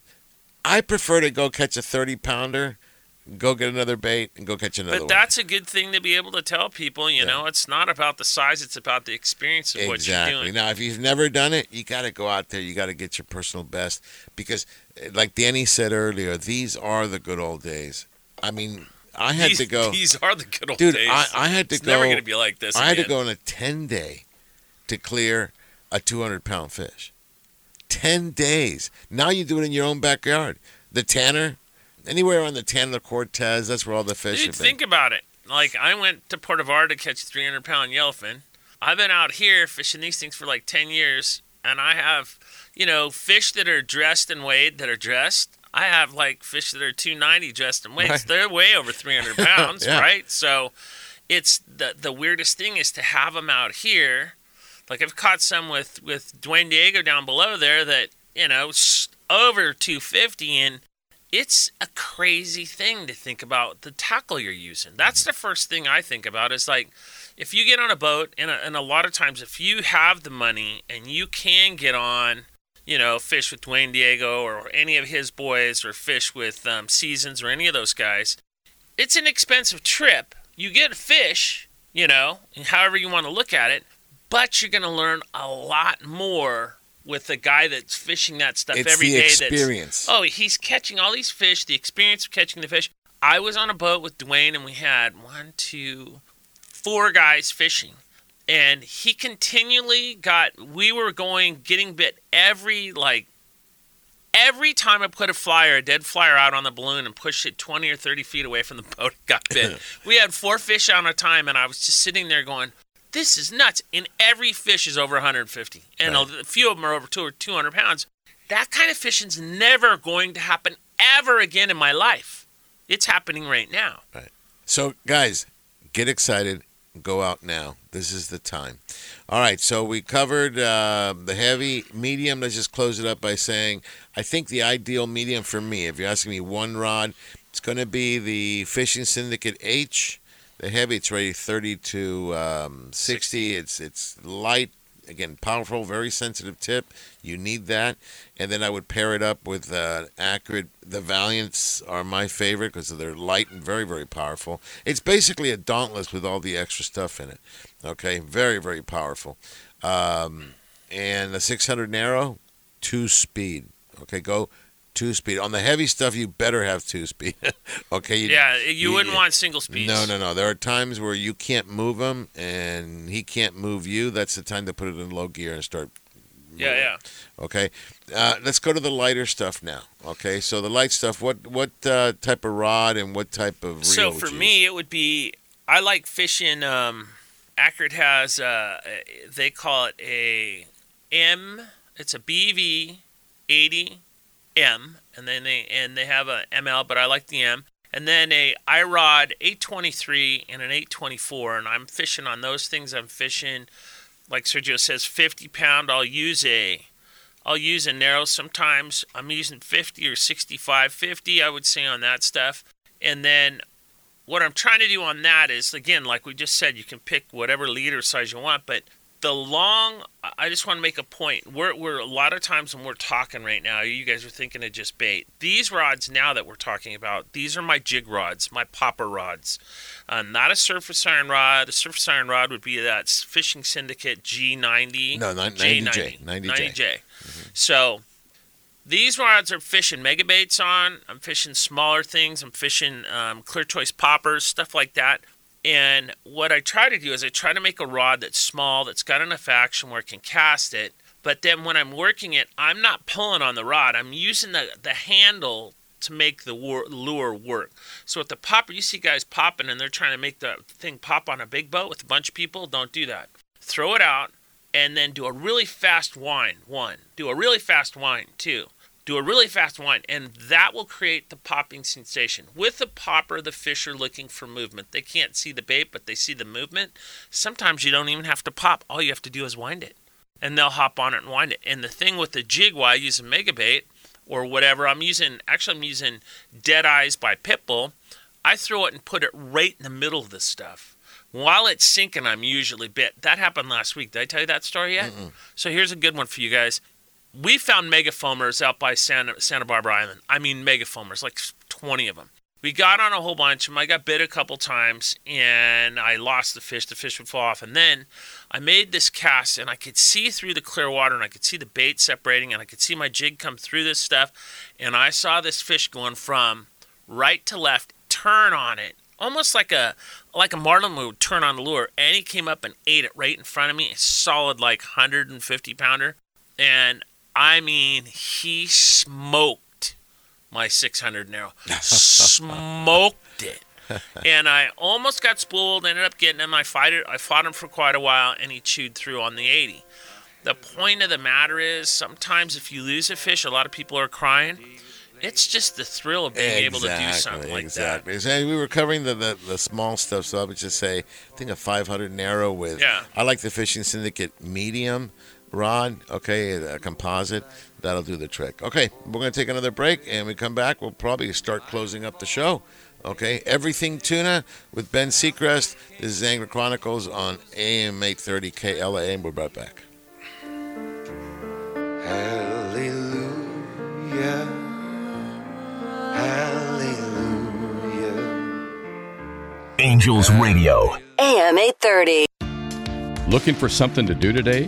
I prefer to go catch a 30 pounder, go get another bait, and go catch another But one. that's a good thing to be able to tell people. You know, it's not about the size; it's about the experience of what you're doing. Now, if you've never done it, you got to go out there. You got to get your personal best because, uh, like Danny said earlier, these are the good old days. I mean, I had these, to go. These are the good old Dude, days. I, I had to it's go. never going to be like this. I had to go on a ten day to clear a two hundred pound fish. Ten days. Now you do it in your own backyard. The Tanner, anywhere on the Tanner Cortez, that's where all the fish Dude, think about it. Like I went to Puerto Vallarta to catch a 300 pound yellowfin. I've been out here fishing these things for like 10 years, and I have, you know, fish that are dressed and weighed that are dressed. I have like fish that are 290 dressed and weighed. Right. They're way over 300 pounds, Yeah. right? So, it's the the weirdest thing is to have them out here. Like I've caught some with with Dwayne Diego down below there that you know over 250 and it's a crazy thing to think about the tackle you're using. That's the first thing I think about is like if you get on a boat and a, and a lot of times if you have the money and you can get on you know, fish with Dwayne Diego or any of his boys or fish with um, Seasons or any of those guys, it's an expensive trip. You get a fish, you know, however you want to look at it, but you're going to learn a lot more with the guy that's fishing that stuff It's every the day. experience. That's, oh, he's catching all these fish, the experience of catching the fish. I was on a boat with Dwayne and we had one, two, four guys fishing and he continually got we were going getting bit every like every time I put a flyer, a dead flyer out on the balloon and pushed it 20 or 30 feet away from the boat, it got bit. we had four fish on a time, and I was just sitting there going, this is nuts. And every fish is over 150, and a few of them are over two or 200 pounds. That kind of fishing's never going to happen ever again in my life. It's happening right now. Right. So, guys, get excited. Go out now. This is the time. All right. So we covered uh, the heavy, medium. Let's just close it up by saying I think the ideal medium for me, if you're asking me one rod, it's going to be the Fishing Syndicate H. The heavy, it's rated 30 to um, 60. It's it's light, again, powerful, very sensitive tip. You need that. And then I would pair it up with uh, accurate. The Valiants are my favorite because they're light and very, very powerful. It's basically a Dauntless with all the extra stuff in it. Okay, very, very powerful. Um, and the 600 narrow, two speed. Okay, go two speed. On the heavy stuff, you better have two speed. okay. You, yeah, you, wouldn't want single speed. No, no, no. There are times where you can't move him, and he can't move you. That's the time to put it in low gear and start. Yeah, yeah. Okay, uh, let's go to the lighter stuff now. Okay, so the light stuff. What what uh, type of rod and what type of reel? So for you me, it would be I like fishing. Um, Accurate has uh, they call it a M. It's a BV eighty M, and then they and they have a ML, but I like the M. And then a iRod 823 and an 824, and I'm fishing on those things. I'm fishing, like Sergio says, 50 pound. I'll use a I'll use a narrow sometimes. I'm using 50 or 65, 50, I would say on that stuff. And then what I'm trying to do on that is, again, like we just said, you can pick whatever leader size you want, but the long, I just want to make a point. We're, we're a lot of times when we're talking right now, you guys are thinking of just bait. These rods now that we're talking about, these are my jig rods, my popper rods. Uh, not a surface iron rod. A surface iron rod would be that Fishing Syndicate G90. No, not 90J, 90J. 90J. So these rods are fishing mega baits on. I'm fishing smaller things. I'm fishing um, clear choice poppers, stuff like that. And what I try to do is I try to make a rod that's small, that's got enough action where I can cast it. But then when I'm working it, I'm not pulling on the rod. I'm using the, the handle to make the lure work. So with the popper, you see guys popping and they're trying to make the thing pop on a big boat with a bunch of people. Don't do that. Throw it out and then do a really fast wind. One. Do a really fast wind. Two. Do a really fast wind, and that will create the popping sensation. With the popper, the fish are looking for movement. They can't see the bait, but they see the movement. Sometimes you don't even have to pop. All you have to do is wind it, and they'll hop on it and wind it. And the thing with the jig, why I use a mega bait or whatever, I'm using. Actually, I'm using Dead Eyes by Pitbull. I throw it and put it right in the middle of this stuff. While it's sinking, I'm usually bit. That happened last week. Did I tell you that story yet? So here's a good one for you guys. We found megafoamers out by Santa, Santa Barbara Island. I mean, megafoamers, like 20 of them. We got on a whole bunch of them. I got bit a couple times and I lost the fish. The fish would fall off. And then I made this cast and I could see through the clear water and I could see the bait separating and I could see my jig come through this stuff. And I saw this fish going from right to left, turn on it, almost like a like a marlin would turn on the lure. And he came up and ate it right in front of me, a solid like 150 pounder. And I mean, he smoked my 600 narrow. smoked it. and I almost got spooled, ended up getting him. I fought it. I fought him for quite a while, and he chewed through on the 80. The point of the matter is, sometimes if you lose a fish, a lot of people are crying. It's just the thrill of being able to do something like that. exactly. We were covering the, the, the small stuff, so I would just say, I think a 500 narrow with. Yeah. I like the Fishing Syndicate medium. Rod, okay, a composite, that'll do the trick. Okay, we're going to take another break, and we come back, we'll probably start closing up the show. Okay, everything tuna with Ben Seacrest. This is Angler Chronicles on AM 830 KLAA, and we're right back. Hallelujah. Hallelujah. Angels Radio. AM 830. Looking for something to do today?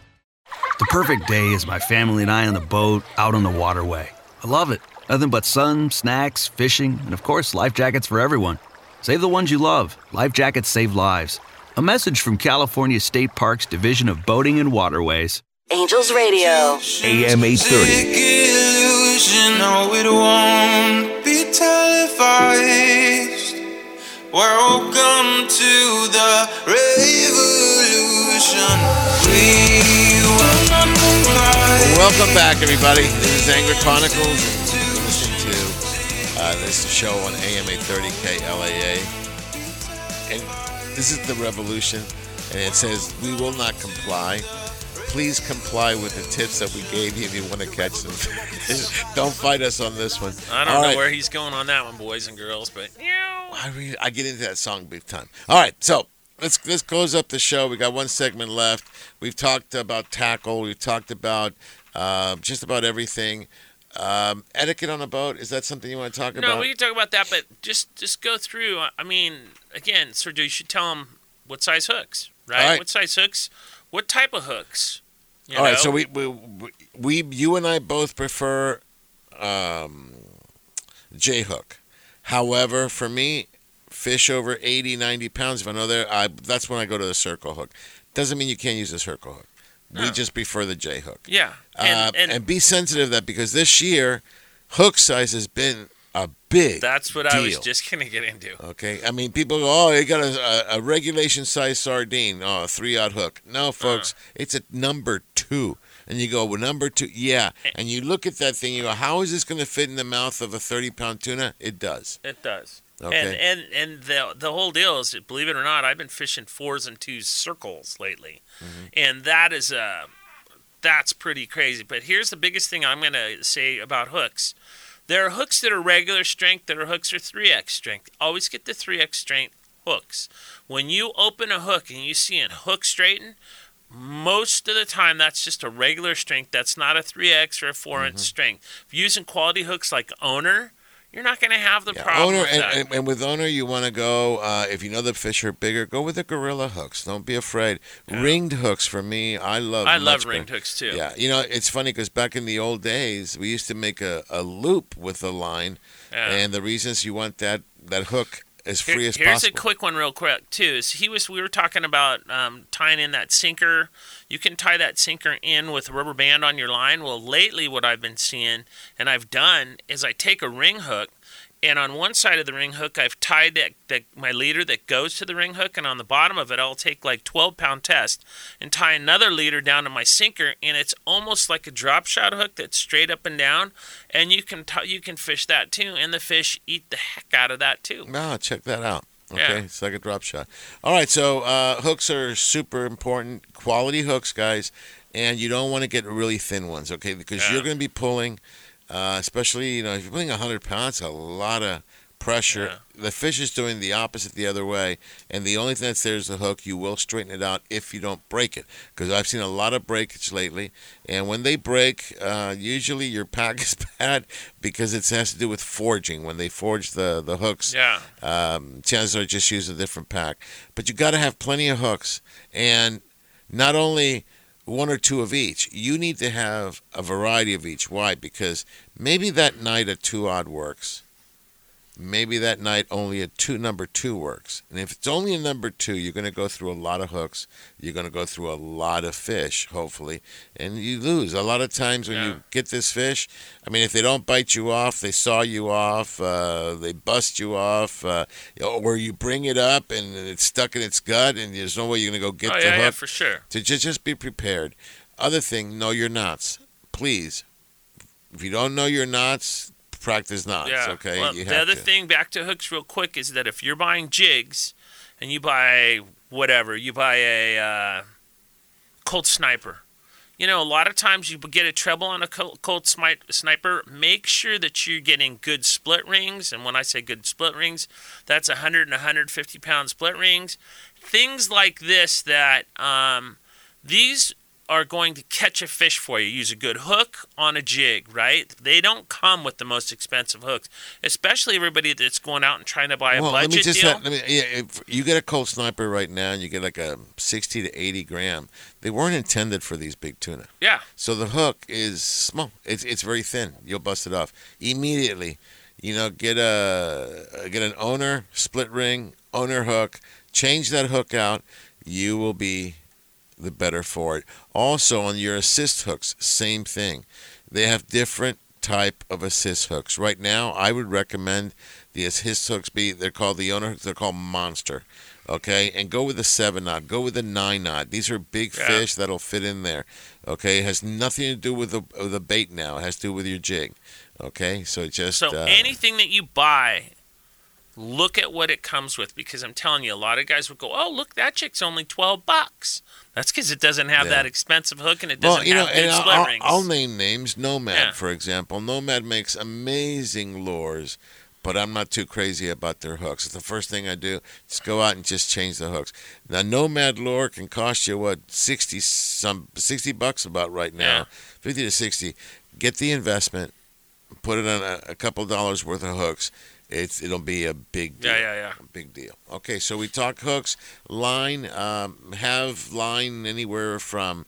The perfect day is my family and I on the boat out on the waterway. I love it. Nothing but sun, snacks, fishing, and of course, life jackets for everyone. Save the ones you love. Life jackets save lives. A message from California State Parks Division of Boating and Waterways. Angels Radio. AM 830. no, it won't be televised. Welcome to the revolution. Welcome back, everybody. This is Angler Chronicles. You're listening to uh, this show on AM 830 KLAA. And this is the revolution, and it says, We will not comply. Please comply with the tips that we gave you if you want to catch some fish. Don't fight us on this one. I don't All know right. where he's going on that one, boys and girls, but I, re- I get into that song big time. All right, so let's let's close up the show. We got one segment left. We've talked about tackle. We've talked about uh, just about everything. Um, etiquette on a boat is that something you want to talk no, about? No, we can talk about that. But just just go through. I mean, again, Sir, do you should tell them what size hooks, right? Right. What size hooks? What type of hooks? You All right, know? so we, we we you and I both prefer um, J hook. However, for me, fish over 80, 90 pounds, if I know there, I, that's when I go to the circle hook. Doesn't mean you can't use a circle hook. We No. just prefer the J hook. Yeah, Uh, and, and, and be sensitive to that because this year, hook size has been a big. that's what I was just gonna get into. Okay, I mean, people go, "Oh, you got a, a, regulation size sardine, oh, a three odd hook." Uh-huh. No, folks, it's a number two, and you go, "Well, number two, yeah." And you look at that thing, you go, "How is this going to fit in the mouth of a thirty pound tuna?" It does. It does. Okay. And and and the the whole deal is, believe it or not, I've been fishing fours and twos circles lately, Mm-hmm. and that is uh, that's pretty crazy. But here's the biggest thing I'm gonna say about hooks. There are hooks that are regular strength. There are hooks that are three x strength. Always get the three x strength hooks. When you open a hook and you see a hook straighten, most of the time that's just a regular strength. That's not a 3x or a 4 Mm-hmm. inch strength. If you're using quality hooks like Owner, you're not going to have the Yeah, problem owner with and, and, and with owner, you want to go uh, if you know the fish are bigger, go with the gorilla hooks. Don't be afraid. Ringed hooks for me, I love. I love ringed better. hooks, too. Yeah, you know it's funny because back in the old days, we used to make a, a loop with the line, Yeah. and the reasons you want that that hook as Here- free as here's possible. Here's a quick one, real quick, too. Is he was we were talking about um, tying in that sinker. You can tie that sinker in with a rubber band on your line. Well, lately, what I've been seeing and I've done is I take a ring hook. And on one side of the ring hook, I've tied that, that my leader that goes to the ring hook, and on the bottom of it, I'll take like 12 pound test and tie another leader down to my sinker, and it's almost like a drop shot hook that's straight up and down, and you can t- you can fish that too, and the fish eat the heck out of that too. No, check that out. Okay, Yeah. it's like a drop shot. All right, so uh, hooks are super important. Quality hooks, guys, and you don't want to get really thin ones, okay? Because you're going to be pulling, uh, especially you know if you're pulling hundred pounds, a lot of pressure. The fish is doing the opposite the other way, and the only thing that's there is the hook. You will straighten it out if you don't break it, because I've seen a lot of breakage lately. And when they break, uh, usually your pack is bad because it has to do with forging. When they forge the the hooks, Yeah. um, chances are just use a different pack. But you got to have plenty of hooks, and not only one or two of each. You need to have a variety of each. Why? Because maybe that night a two odd works. Maybe that night only a two number two works. And if it's only a number two, you're going to go through a lot of hooks. You're going to go through a lot of fish, hopefully, and you lose. A lot of times when you get this fish, I mean, if they don't bite you off, they saw you off, uh, they bust you off, uh, or you bring it up and it's stuck in its gut, and there's no way you're going to go get oh the yeah, hook. yeah, for sure. To just, just be prepared. Other thing, know your knots. Please. If you don't know your knots, practice knots. Yeah. Okay. Well, the other to. thing, back to hooks, real quick, is that if you're buying jigs, and you buy whatever, you buy a uh, Colt Sniper. You know, a lot of times you get a treble on a Col- Colt Sniper. Make sure that you're getting good split rings, and when I say good split rings, that's 100 and 150 pound split rings. Things like this that um, these are going to catch a fish for you. Use a good hook on a jig, right? They don't come with the most expensive hooks, especially everybody that's going out and trying to buy a well, let me just deal. have- let me, yeah, if you get a Colt Sniper right now, and you get like a 60 to 80 gram. They weren't intended for these big tuna. Yeah. So the hook is small. It's it's very thin. You'll bust it off immediately. You know, get a get an owner split ring owner hook. Change that hook out. You will be the better for it. Also on your assist hooks, same thing. They have different type of assist hooks. Right now, I would recommend the assist hooks be they're called the owner hooks, they're called monster. Okay, and go with the seven knot, go with the nine knot. These are big Yeah. fish that'll fit in there. Okay, it has nothing to do with the with the bait now. It has to do with your jig. Okay, so just So uh, anything that you buy, look at what it comes with because I'm telling you, a lot of guys would go, "Oh, look, that chick's only twelve bucks." That's because it doesn't have Yeah. that expensive hook and it doesn't well, you know, have good split I'll, rings. I'll name names. Nomad, Yeah. for example. Nomad makes amazing lures, but I'm not too crazy about their hooks. The first thing I do. is go out and just change the hooks. Now, Nomad lure can cost you what sixty some sixty bucks about right now, fifty to sixty. Get the investment, put it on a, a couple dollars worth of hooks. It's it'll be a big deal. Yeah, yeah, yeah. A big deal. Okay, so we talk hooks, line. Um, have line anywhere from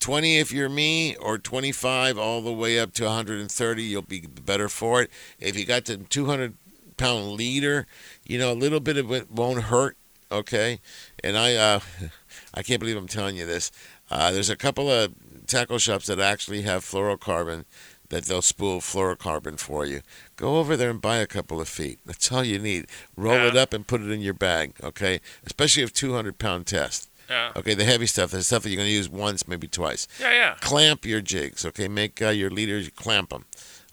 20 if you're me, or 25 all the way up to 130. You'll be better for it. If you got the 200 pound leader, you know a little bit of it won't hurt. Okay, and I uh, I can't believe I'm telling you this. Uh, there's a couple of tackle shops that actually have fluorocarbon that they'll spool fluorocarbon for you. Go over there and buy a couple of feet. That's all you need. Roll it up and put it in your bag. Okay, especially if 200 pound test. Yeah. Okay, the heavy stuff, the stuff that you're going to use once, maybe twice. Yeah, yeah. Clamp your jigs. Okay, make uh, your leaders clamp them.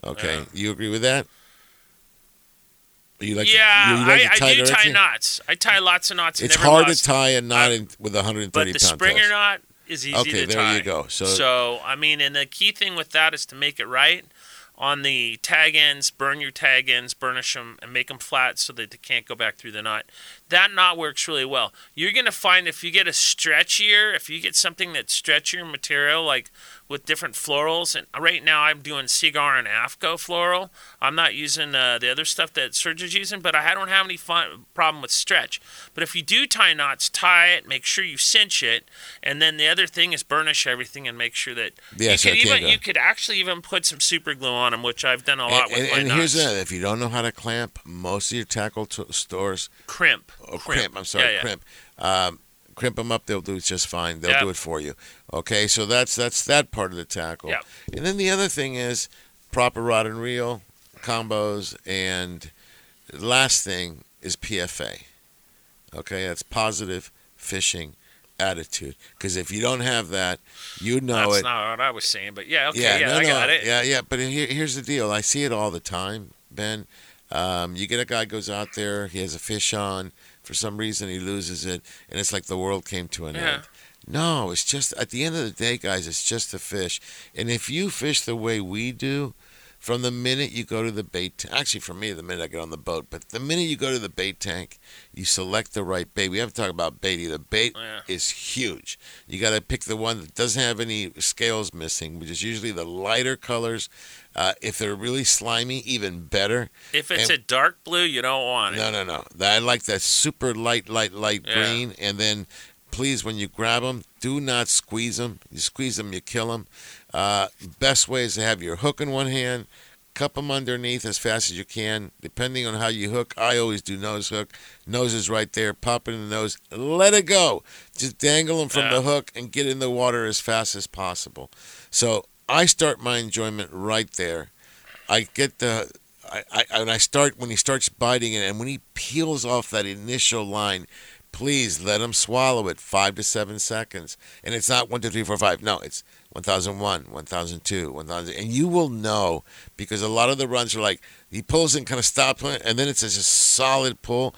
Okay, Yeah. you agree with that? You like yeah, you, you like I, to tie I do tie knots. I tie lots of knots. It's hard to tie a knot in, with a 130 But the pound Springer test. knot is easy Okay, to there you go. So, So- I mean, and the key thing with that is to make it right on the tag ends. Burn your tag ends, burnish them, and make them flat so that they can't go back through the knot. That knot works really well. You're gonna find if you get a stretchier, if you get something that's stretchier material, like with different florals. And right now I'm doing Seaguar and Afco floral. I'm not using uh, the other stuff that Surge is using, but I don't have any fun, problem with stretch. But if you do tie knots, tie it, make sure you cinch it, and then the other thing is burnish everything and make sure that Yeah, you could even go. you could actually even put some super glue on them, which I've done a lot And, with and, my and knots. here's if you don't know how to clamp, most of your tackle t- stores crimp. Oh, Crimp. crimp. I'm sorry, Yeah, yeah. crimp. Um, crimp them up. They'll do it just fine. They'll Yep. do it for you. Okay, so that's that's that part of the tackle. Yep. And then the other thing is proper rod and reel combos, and the last thing is PFA. Okay, that's positive fishing attitude. Because if you don't have that, you know That's it. not what I was saying, but yeah, okay, yeah, no, I no, got it. Yeah, yeah. But here, here's the deal. I see it all the time, Ben. Um, you get a guy goes out there, he has a fish on. For some reason, he loses it, and it's like the world came to an Yeah. end. No, it's just at the end of the day, guys. It's just a fish, and if you fish the way we do, from the minute you go to the bait. T- actually, for me, the minute I get on the boat, but the minute you go to the bait tank, you select the right bait. We haven't talked about bait The Bait is huge. You got to pick the one that doesn't have any scales missing, which is usually the lighter colors. Uh, if they're really slimy, even better. If it's And- a dark blue, you don't want it. no, no, no. I like that super light, light, light Yeah. green. And then, please, when you grab them, do not squeeze them. You squeeze them, you kill them. Uh, best way is to have your hook in one hand, cup them underneath as fast as you can. Depending on how you hook, I always do nose hook. Nose is right there. Pop it in the nose. Let it go. Just dangle them from the hook and get in the water as fast as possible. So I start my enjoyment right there. I get the I, I and I start when he starts biting it, and when he peels off that initial line, please let him swallow it five to seven seconds. And it's not one, two, three, four, five. No, it's 1001, 1002, 1000. And you will know because a lot of the runs are like he pulls and kind of stops, and then it's just a solid pull.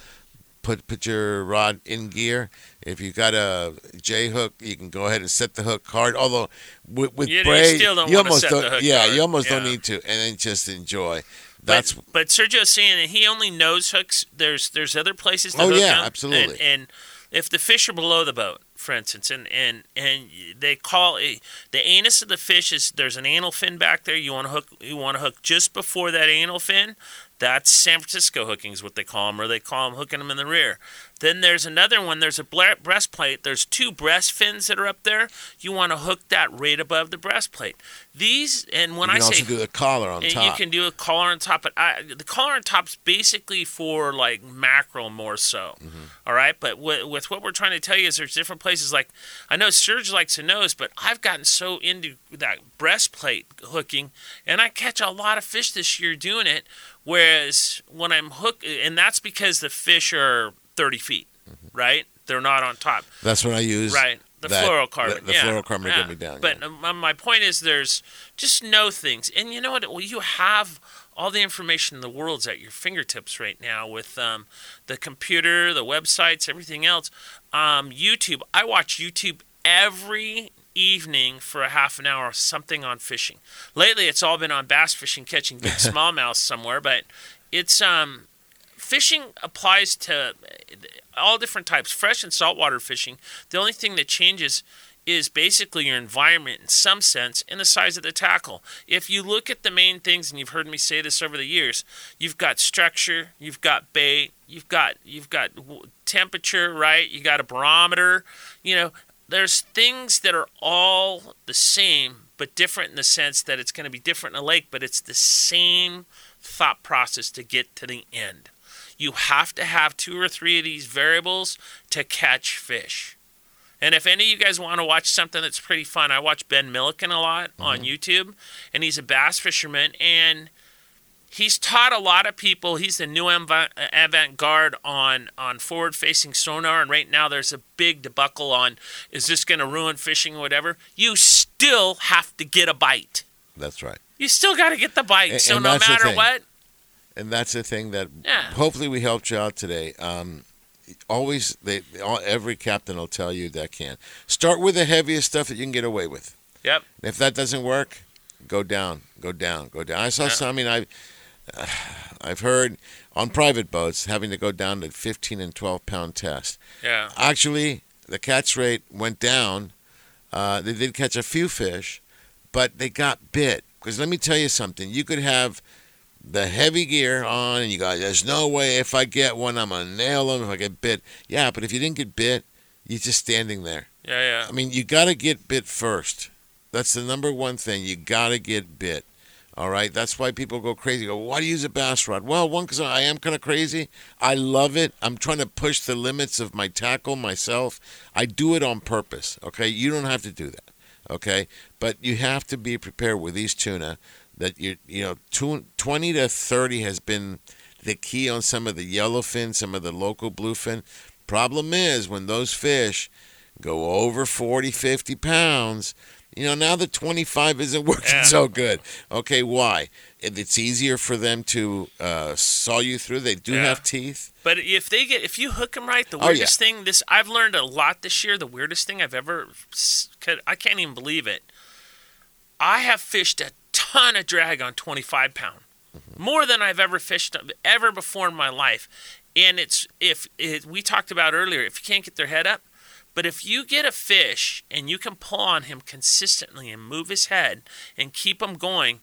Put put your rod in gear. If you've got a J hook, you can go ahead and set the hook hard. Although with, with You- you braid, still don't you almost set don't. the hook yeah, hard. you almost don't need to, and then just enjoy. That's but, but Sergio's saying that he only knows hooks. There's there's other places to Oh, hook yeah, absolutely. And, and if the fish are below the boat, for instance, and and and they call it, the anus of the fish is there's an anal fin back there. You want to hook. You want to hook just before that anal fin. That's San Francisco hooking is what they call them, or they call them hooking them in the rear. Then there's another one. There's a breastplate. There's two breast fins that are up there. You want to hook that right above the breastplate. These and when you I can say also do the collar on top. You can do a collar on top, but I, the collar on top's basically for like mackerel more so. Mm-hmm. all right, but with, with what we're trying to tell you is there's different places. Like I know Serge likes a nose, but I've gotten so into that breastplate hooking, and I catch a lot of fish this year doing it. Whereas when I'm hook, and that's because the fish are 30 feet, right? They're not on top. That's what I use. Right. The that- fluorocarbon. The, the yeah. fluorocarbon yeah. get me down. But um, my point is, there's just know things, and you know what? Well, you have all the information in the world's at your fingertips right now with um, the computer, the websites, everything else. Um, YouTube. I watch YouTube every evening for a half an hour, something on fishing. Lately, it's all been on bass fishing, catching big smallmouth somewhere, but it's um fishing applies to all different types, fresh and saltwater fishing. The only thing that changes is basically your environment in some sense and the size of the tackle. If you look at the main things, and you've heard me say this over the years, you've got structure, you've got bait, you've got you've got temperature, right? You got a barometer. You know, there's things that are all the same but different in the sense that it's going to be different in a lake, but it's the same thought process to get to the end. You have to have two or three of these variables to catch fish. And if any of you guys want to watch something that's pretty fun, I watch Ben Milliken a lot on mm-hmm. YouTube, and he's a bass fisherman, and he's taught a lot of people. He's the new avant garde on on forward facing sonar, and right now there's a big debacle on is this going to ruin fishing or whatever. You still have to get a bite. That's right. You still got to get the bite. And- so and no matter what, And that's the thing that Yeah. hopefully we helped you out today. Um, always, they all, every captain will tell you that can start with the heaviest stuff that you can get away with. Yep. If that doesn't work, go down, go down, go down. I saw some. I mean, I, I've heard on private boats having to go down to 15 and 12 pound test. Yeah. Actually, the catch rate went down. Uh, they did catch a few fish, but they got bit. Because let me tell you something. You could have the heavy gear on, and you go, "There's no way if I get one, I'm gonna nail them if I get bit." Yeah, but if you didn't get bit, you're just standing there. yeah, yeah. I mean, you got to get bit first. That's the number one thing. You got to get bit. All right. That's why people go crazy. Go, why do you use a bass rod? Well, one, because I am kind of crazy. I love it. I'm trying to push the limits of my tackle myself. I do it on purpose. Okay. You don't have to do that. Okay. But you have to be prepared with these tuna that you you know tw- 20 to 30 has been the key on some of the yellowfin, some of the local bluefin. Problem is when those fish go over 40, 50 pounds, you know, now the 25 isn't working Yeah. so good. Okay, why? It's easier for them to uh, saw you through. They do Yeah. have teeth. But if they get, if you hook them right, the Oh, weirdest thing this I've learned a lot this year. The weirdest thing I've ever, could- I can't even believe it. I have fished a ton of drag on 25 pound, more than I've ever fished ever before in my life. And it's if it, we talked about earlier, if you can't get their head up, but if you get a fish and you can pull on him consistently and move his head and keep him going,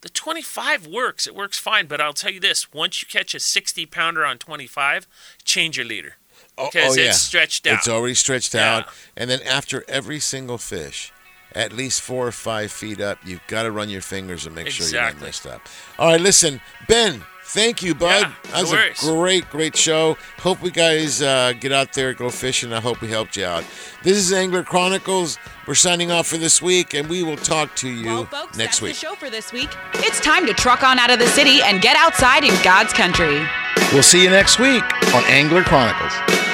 the 25 works. It works fine. But I'll tell you this: once you catch a 60 pounder on 25, change your leader oh, oh, because oh, yeah. it's stretched out. It's already stretched Yeah. out. And then after every single fish, at least four or five feet up, you've got to run your fingers and make sure you're not Exactly. messed up. All right, listen, Ben. Thank you, bud. Yeah, that was no a great, great show. Hope we guys uh, get out there, go fishing. I hope we helped you out. This is Angler Chronicles. We're signing off for this week, and we will talk to you next That's week. the show for this week. It's time to truck on out of the city and get outside in God's country. We'll see you next week on Angler Chronicles.